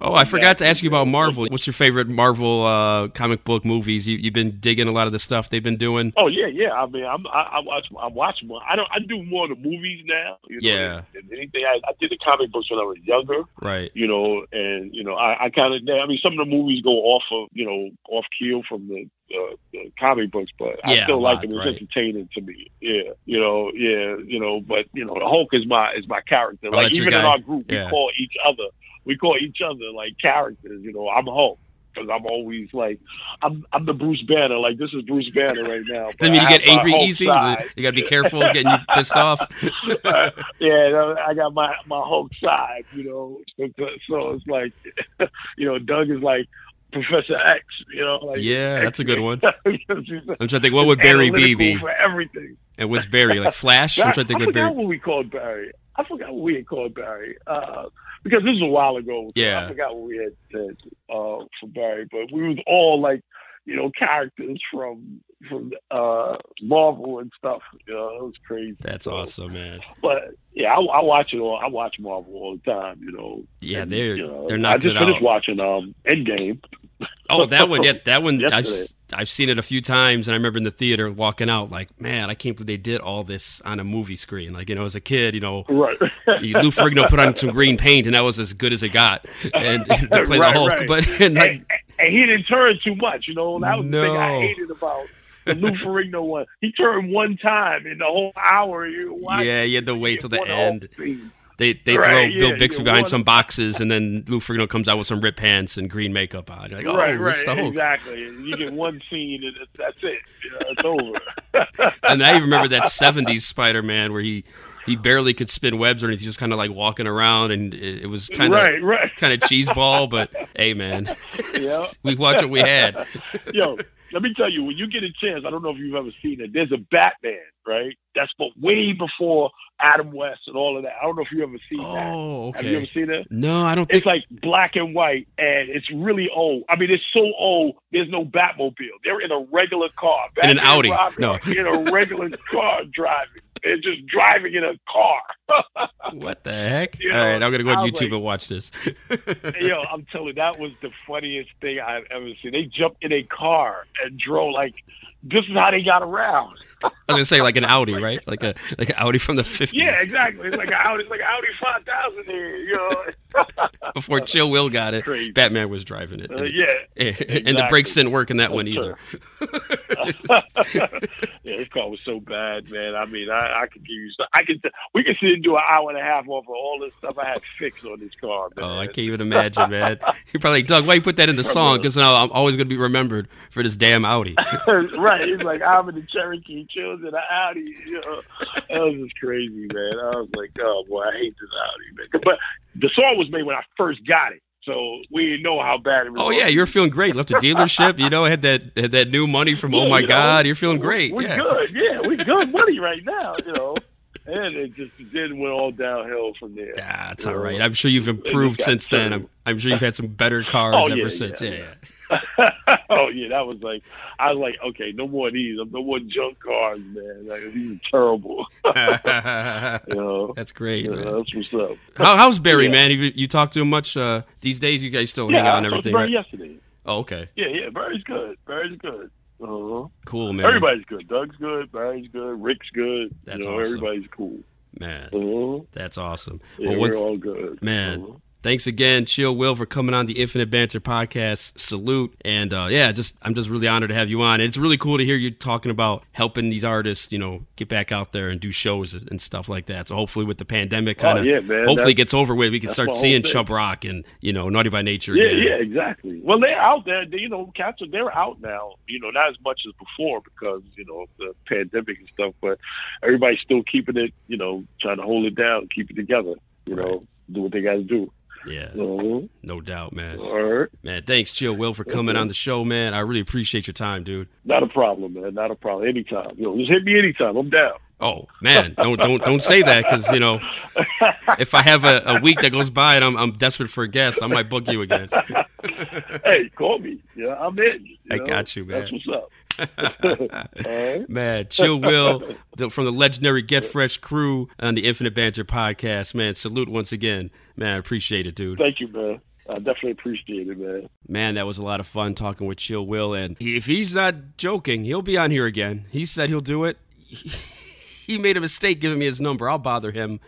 Oh, I forgot to ask you about Marvel. What's your favorite Marvel uh, comic book movies? You, you've been digging a lot of the stuff they've been doing. Oh yeah, yeah. I mean, I'm, I, I watch, I watch more. I don't, I do more of the movies now. You know, Yeah. than- than anything. I, I did the comic books when I was younger. Right. You know, and you know, I, I kind of, I mean, some of the movies go off of, you know, off keel from the, uh, the comic books, but I still like lot, them. It's right. entertaining to me. Yeah, you know, yeah, you know, but you know, Hulk is my is my character. Oh, like even in our group, we call each other, we call each other like characters. You know, I'm Hulk. Because I'm always like, I'm I'm the Bruce Banner. Like this is Bruce Banner right now. (laughs) Doesn't mean you get angry easy. side. You got to be careful getting you pissed off. (laughs) yeah, I got my my Hulk side, you know. So, it's like, (laughs) you know, Doug is like Professor X, you know. Like Yeah, that's a good one. I'm trying to think, what would Barry B be? for everything? And what's Barry? Like Flash? I'm trying to think I what forgot Barry. what we called Barry. I forgot what we had called Barry. Uh, because this was a while ago. Yeah. I forgot what we had said uh, for Barry, but we was all like, you know, characters from from uh, Marvel and stuff. You know, it was crazy. That's So, awesome, man. But yeah, I, I watch it all. I watch Marvel all the time. You know. Yeah, And, they're you know, they're I just finished out. watching um Endgame. Oh, that one, yeah, that one. I've I've seen it a few times, and I remember in the theater walking out like, man, I can't believe they did all this on a movie screen. Like, you know, as a kid, you know, Right. Lou Ferrigno put on some green paint, and that was as good as it got, and to (laughs) play Right, the Hulk. right. But (laughs) and like, and, and he didn't turn too much. You know, that was the thing I hated about the Lou Ferrigno one. He turned one time in the whole hour. You yeah, you had to wait till the end. scene. They they Right, throw yeah, Bill Bixby yeah, behind some boxes, and then Lou Ferrigno comes out with some ripped pants and green makeup on. You're like, oh, right, right, exactly. You get one scene, and that's it. You know, it's over. (laughs) And I even remember that '70s Spider-Man where he he barely could spin webs or anything. He's just kind of like walking around, and it, it was kind of right, right. kind of cheeseball. But hey, man, (laughs) Yeah. (laughs) we watch what we had. Yo, let me tell you, when you get a chance, I don't know if you've ever seen it. There's a Batman, right? That's but way before Adam West and all of that. I don't know if you ever seen that. Oh, Have you ever seen that? No, I don't think. It's like black and white, and it's really old. I mean, it's so old. There's no Batmobile. They're in a regular car. In an Batman Audi. Robin No. in a regular (laughs) car driving. They're just driving in a car. (laughs) what the heck? You All know, right, I'm gonna go on YouTube like- and watch this. Yo, I'm telling you, that was the funniest thing I've ever seen. They jumped in a car and drove like this is how they got around. I was gonna say like an Audi, right? Like a like an Audi from the 50s. Yeah, exactly. It's like an Audi, like an Audi five thousand here. You know, (laughs) Before Chill Will got it, Crazy. Batman was driving it. uh, And, yeah. and the brakes didn't work in that one either. (laughs) (laughs) yeah, this car was so bad, man. I mean, I, I could give you, I could, we could sit and do an hour and a half off of all this stuff I had fixed on this car, man. Oh, I can't even imagine, man. You're probably like, Doug, why you put that in the song? Because now I'm always gonna be remembered for this damn Audi. right. It's like I'm in the Cherokee, chills in the Audi. You know, that was just crazy, man. I was like, oh boy, I hate this Audi, man. But the song was made when I first got it, so we didn't know how bad it was. Oh yeah, you're feeling great. Left the dealership, you know, had that had that new money from Oh my you know, God, you're feeling great. We're yeah. good. Yeah, we good money right now. You know, and it just then went all downhill from there. Yeah, it's all right. I'm sure you've improved since then. I'm, I'm sure you've had some better oh, cars Oh, ever yeah, since. yeah, Yeah, yeah. yeah. (laughs) oh yeah, that was like I was like, okay, no more of these. No more junk cars, man. Like these are terrible. (laughs) You know, That's great, Yeah, man. that's what's up. How, how's Barry, Yeah. man? You, you talk to him much uh, these days? You guys still hang out and I talked everything, Barry right? yesterday. Oh, okay. Yeah, yeah, Barry's good. Barry's good. Uh-huh. Cool, man. Everybody's good. Doug's good. Barry's good. Rick's good. That's you know, awesome. everybody's cool. Man, Uh-huh. that's awesome. Yeah, well, we're all good. man, Uh-huh. Thanks again, Chill Will, for coming on the Infinite Banter podcast. Salute, and uh, yeah, just I'm just really honored to have you on. And it's really cool to hear you talking about helping these artists, you know, get back out there and do shows and stuff like that. So hopefully, with the pandemic kind of Oh, yeah, man. hopefully it gets over with, we can start seeing. Chubb Rock and you know Naughty by Nature Yeah, again. yeah, exactly. Well, they're out there. They, you know, cats are they're out now. You know, not as much as before because you know the pandemic and stuff. But everybody's still keeping it. You know, trying to hold it down, keep it together. You know, do what they got to do. Yeah, Uh-huh. no doubt, man. All right, Man, thanks, Chill Will, for coming on the show, man. I really appreciate your time, dude. not a problem, man. Not a problem. Anytime. You know, just hit me anytime. I'm down. Oh man, don't don't don't say that because you know if I have a, a week that goes by and I'm I'm desperate for a guest, I might book you again. (laughs) hey, call me. Yeah, I'm in. I know? got you, man. That's what's up. (laughs) Right. Man, Chill Will the, from the legendary Get Fresh crew on the Infinite Banter podcast. Man, salute once again. Man, I appreciate it, dude. Thank you, man. I definitely appreciate it, man. Man, that was a lot of fun talking with Chill Will. And if he's not joking, he'll be on here again. He said he'll do it. (laughs) He made a mistake giving me his number. I'll bother him.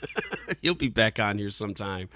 (laughs) he'll be back on here sometime.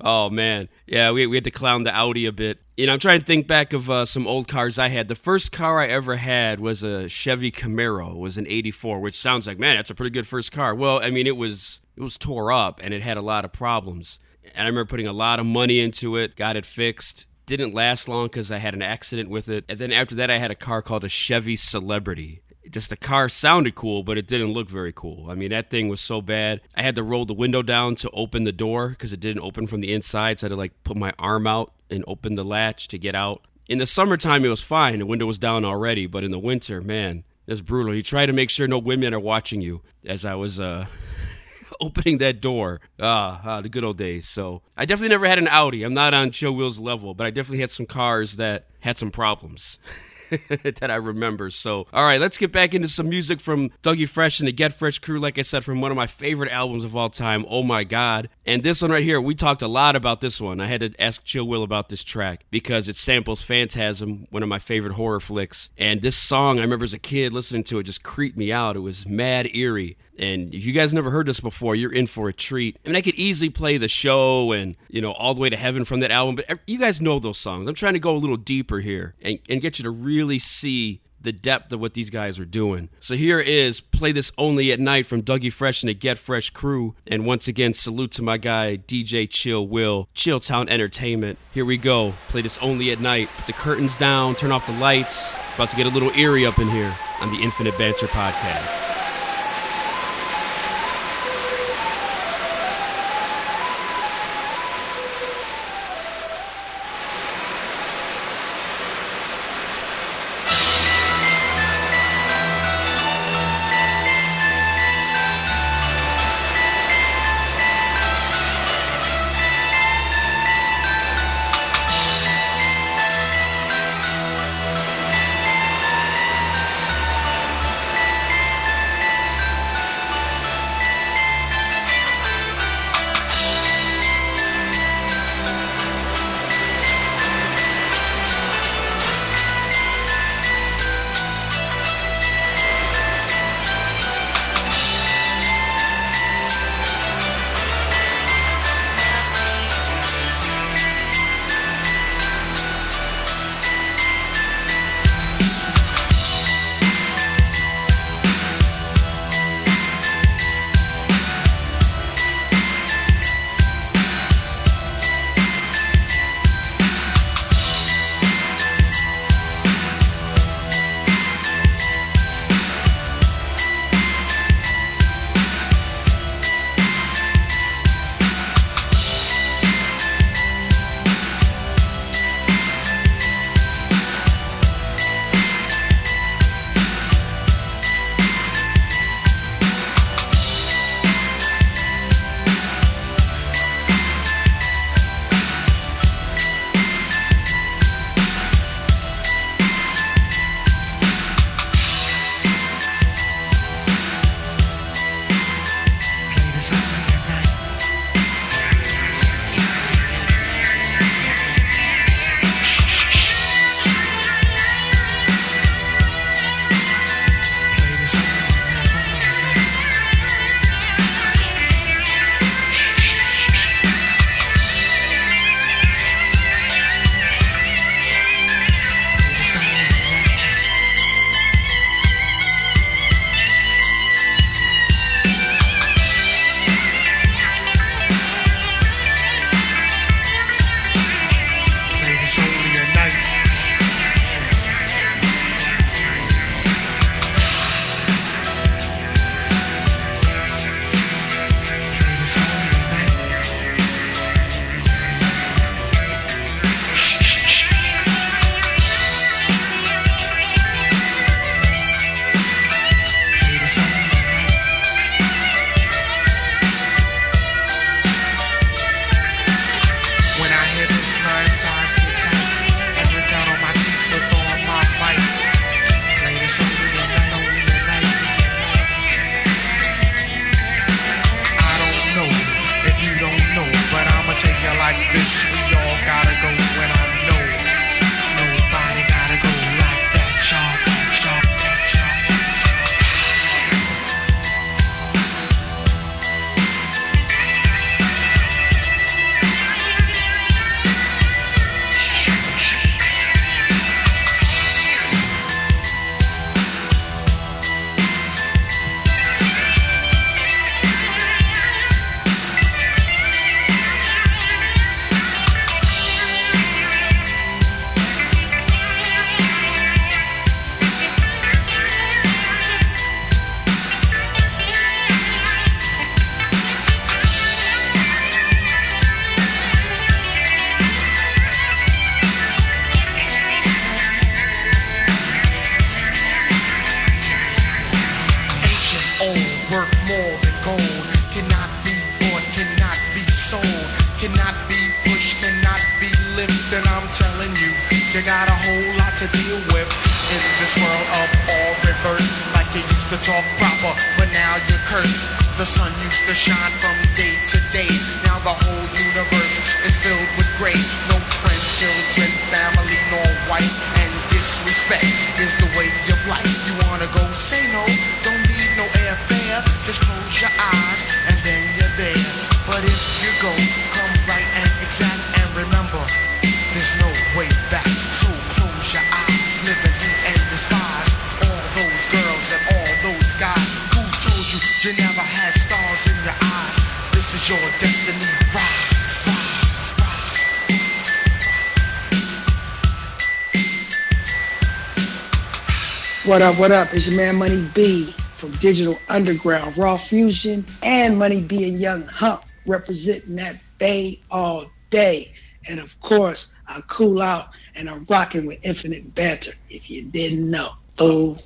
oh, man. Yeah, we, we had to clown the Audi a bit. You know, I'm trying to think back of uh, some old cars I had. The first car I ever had was a Chevy Camaro. It was an 84, which sounds like, man, that's a pretty good first car. Well, I mean, it was it was tore up and it had a lot of problems. And I remember putting a lot of money into it, got it fixed. Didn't last long because I had an accident with it. And then after that, I had a car called a Chevy Celebrity. Just the car sounded cool, but it didn't look very cool. I mean, that thing was so bad. I had to roll the window down to open the door because it didn't open from the inside. So I had to like put my arm out and open the latch to get out. In the summertime, it was fine. The window was down already. But in the winter, man, it's brutal. You try to make sure no women are watching you as I was uh, (laughs) opening that door. Ah, ah, the good old days. So I definitely never had an Audi. I'm not on Chill Will's level, but I definitely had some cars that had some problems. (laughs) (laughs) that I remember. So, all right, let's get back into some music from Dougie Fresh and the Get Fresh crew. Like I said, from one of my favorite albums of all time, Oh My God. And this one right here, we talked a lot about this one. I had to ask Chill Will about this track because it samples Phantasm, one of my favorite horror flicks. And this song, I remember as a kid listening to it, just creeped me out. It was mad eerie. And if you guys never heard this before, you're in for a treat. I mean, I could easily play the show and, you know, all the way to heaven from that album, but you guys know those songs. I'm trying to go a little deeper here and, and get you to really see the depth of what these guys are doing. So here is Play This Only at Night from Dougie Fresh and the Get Fresh crew. And once again, salute to my guy, DJ Chill Will, Chilltown Entertainment. Here we go. Play this only at night. Put the curtains down, turn off the lights. About to get a little eerie up in here on the Infinite Banter Podcast. Up, what up? It's your man Money B from Digital Underground, Raw Fusion, and Money B and Young Hump representing that Bay all day. And of course, I cool out and I'm rocking with Infinite Banter, if you didn't know. Boom.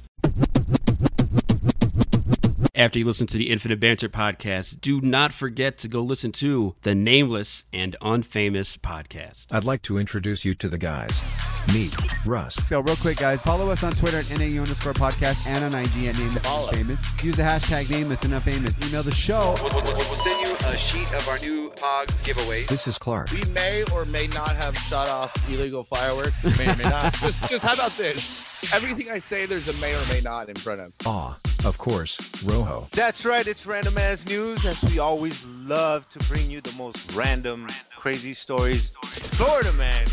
After you listen to the Infinite Banter podcast, do not forget to go listen to the Nameless and Unfamous podcast. I'd like to introduce you to the guys. Meet Russ, So real quick, guys, follow us on Twitter at NAU underscore podcast and on IG at Nameless and Famous. Use the hashtag Nameless and Unfamous. Email the show. We'll, we'll- we'll send you a sheet of our new POG giveaway. this is Clark. We may or may not have shot off illegal fireworks. (laughs) May or may not. just, just how about this? Everything I say, there's a may or may not in front of. Aw, of course, Rojo. That's right, it's Random Ass News, as we always love to bring you the most random, crazy stories. Florida man,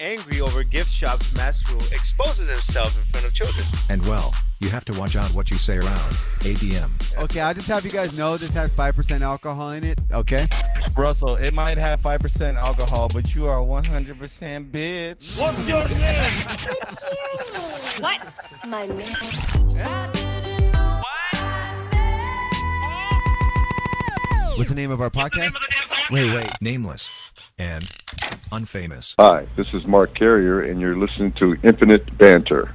angry over gift shop's mass rule, exposes himself in front of children. And well, you have to watch out what you say around. ADM. Okay, I'll just have you guys know this has 5% alcohol in it, okay? Russell, it might have 5% alcohol, but you are 100% bitch. What's your What's my name? What's the name of our podcast? Wait, wait. Nameless and unfamous. Hi, this is Mark Carrier, and you're listening to Infinite Banter.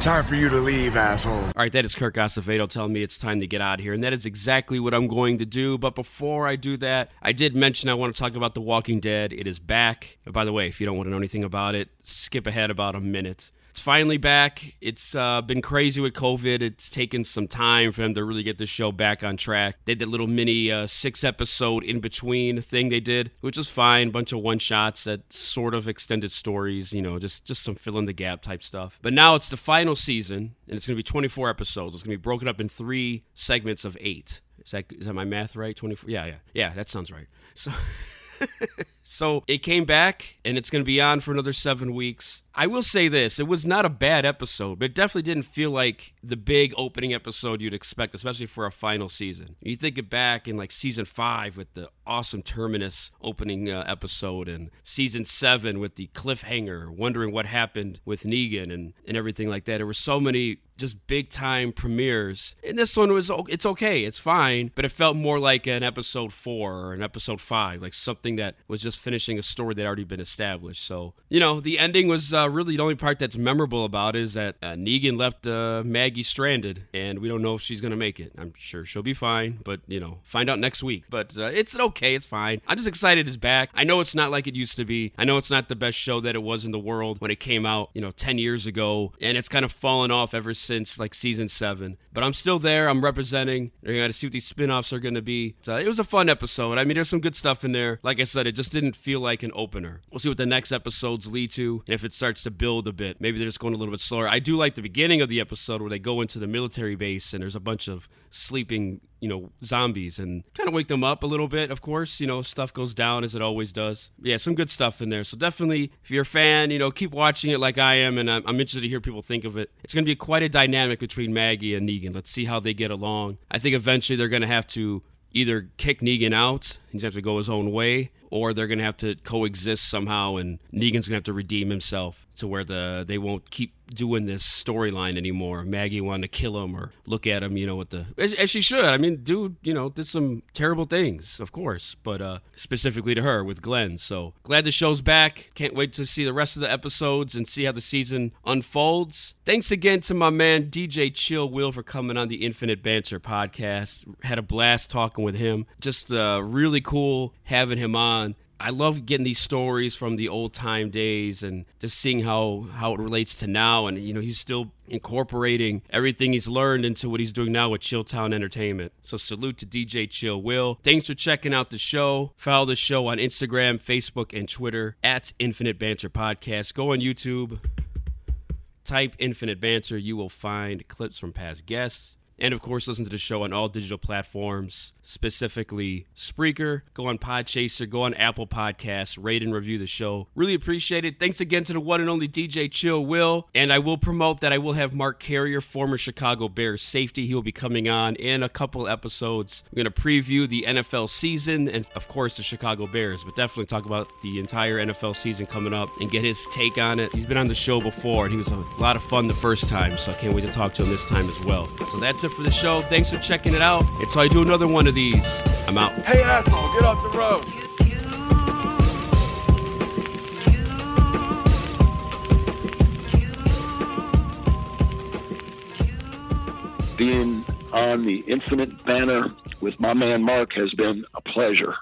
Time for you to leave, assholes. All right, that is Kirk Acevedo telling me it's time to get out of here, and that is exactly what I'm going to do. But before I do that, I did mention I want to talk about The Walking Dead. It is back. And by the way, if you don't want to know anything about it, skip ahead about a minute. It's finally back. It's uh, been crazy with COVID. It's taken some time for them to really get the show back on track. They did a little mini uh, six episode in between thing they did, which was fine. Bunch of one shots that sort of extended stories, you know, just just some fill in the gap type stuff. But now it's the final season, and it's going to be 24 episodes. It's going to be broken up in three segments of eight. Is that is that my math right? 24. Yeah, yeah, yeah. That sounds right. So. (laughs) so it came back and it's going to be on for another seven weeks. I will say this it was not a bad episode, but it definitely didn't feel like the big opening episode you'd expect, especially for a final season. You think it back in like season five with the awesome Terminus opening uh, episode, and season seven with the cliffhanger, wondering what happened with Negan and, and everything like that. There were so many just big time premieres. And this one was it's okay, it's fine, but it felt more like an episode four or an episode five, like something that was just finishing a story that already been established. So you know, the ending was uh, really the only part that's memorable about is that uh, Negan left uh, Maggie stranded, and we don't know if she's gonna make it. I'm sure she'll be fine, but you know, find out next week. But uh, it's okay, it's fine. I'm just excited it's back. I know it's not like it used to be. I know it's not the best show that it was in the world when it came out, you know, 10 years ago, and it's kind of fallen off ever since like season seven. But I'm still there. I'm representing. We're gonna see what these spin-offs are gonna be. So it was a fun episode. I mean, there's some good stuff in there. Like I said, it just didn't feel like an opener. We'll see what the next episodes lead to, and if it starts to build a bit, maybe they're just going a little bit slower. I do like the beginning of the episode where they go into the military base and there's a bunch of sleeping you know zombies and kind of wake them up a little bit of course. You know stuff goes down as it always does. Yeah some good stuff in there. So definitely if you're a fan you know keep watching it like i am and i'm, I'm interested to hear people think of it. It's going to be quite a dynamic between maggie and negan. Let's see how they get along. I think eventually they're going to have to either kick negan out he's going to have to go his own way or they're going to have to coexist somehow and negan's going to have to redeem himself to where the they won't keep doing this storyline anymore. Maggie wanted to kill him or look at him, you know, with the as, as, she should. I mean, dude, you know, did some terrible things, of course, but uh specifically to her with Glenn. So glad the show's back. Can't wait to see the rest of the episodes and see how the season unfolds. Thanks again to my man DJ Chill Will for coming on the Infinite Banter podcast. Had a blast talking with him. Just uh, really cool having him on. I love getting these stories from the old time days and just seeing how how it relates to now. And you know, he's still incorporating everything he's learned into what he's doing now with Chilltown Entertainment. So salute to DJ Chill Will. Thanks for checking out the show. Follow the show on Instagram, Facebook, and Twitter at Infinite Banter Podcast. Go on YouTube. Type Infinite Banter. You will find clips from past guests. And of course, listen to the show on all digital platforms, specifically Spreaker. Go on Podchaser, go on Apple Podcasts, rate and review the show. Really appreciate it. Thanks again to the one and only DJ Chill Will. And I will promote that I will have Mark Carrier, former Chicago Bears safety. He will be coming on in a couple episodes. We're going to preview the NFL season and, of course, the Chicago Bears, but definitely talk about the entire NFL season coming up and get his take on it. He's been on the show before and he was a lot of fun the first time, so I can't wait to talk to him this time as well. So that's it for the show. Thanks for checking it out. Until I do another one of these, I'm out. Hey, asshole, get off the road. Being on the Infinite Banter with my man Mark has been a pleasure.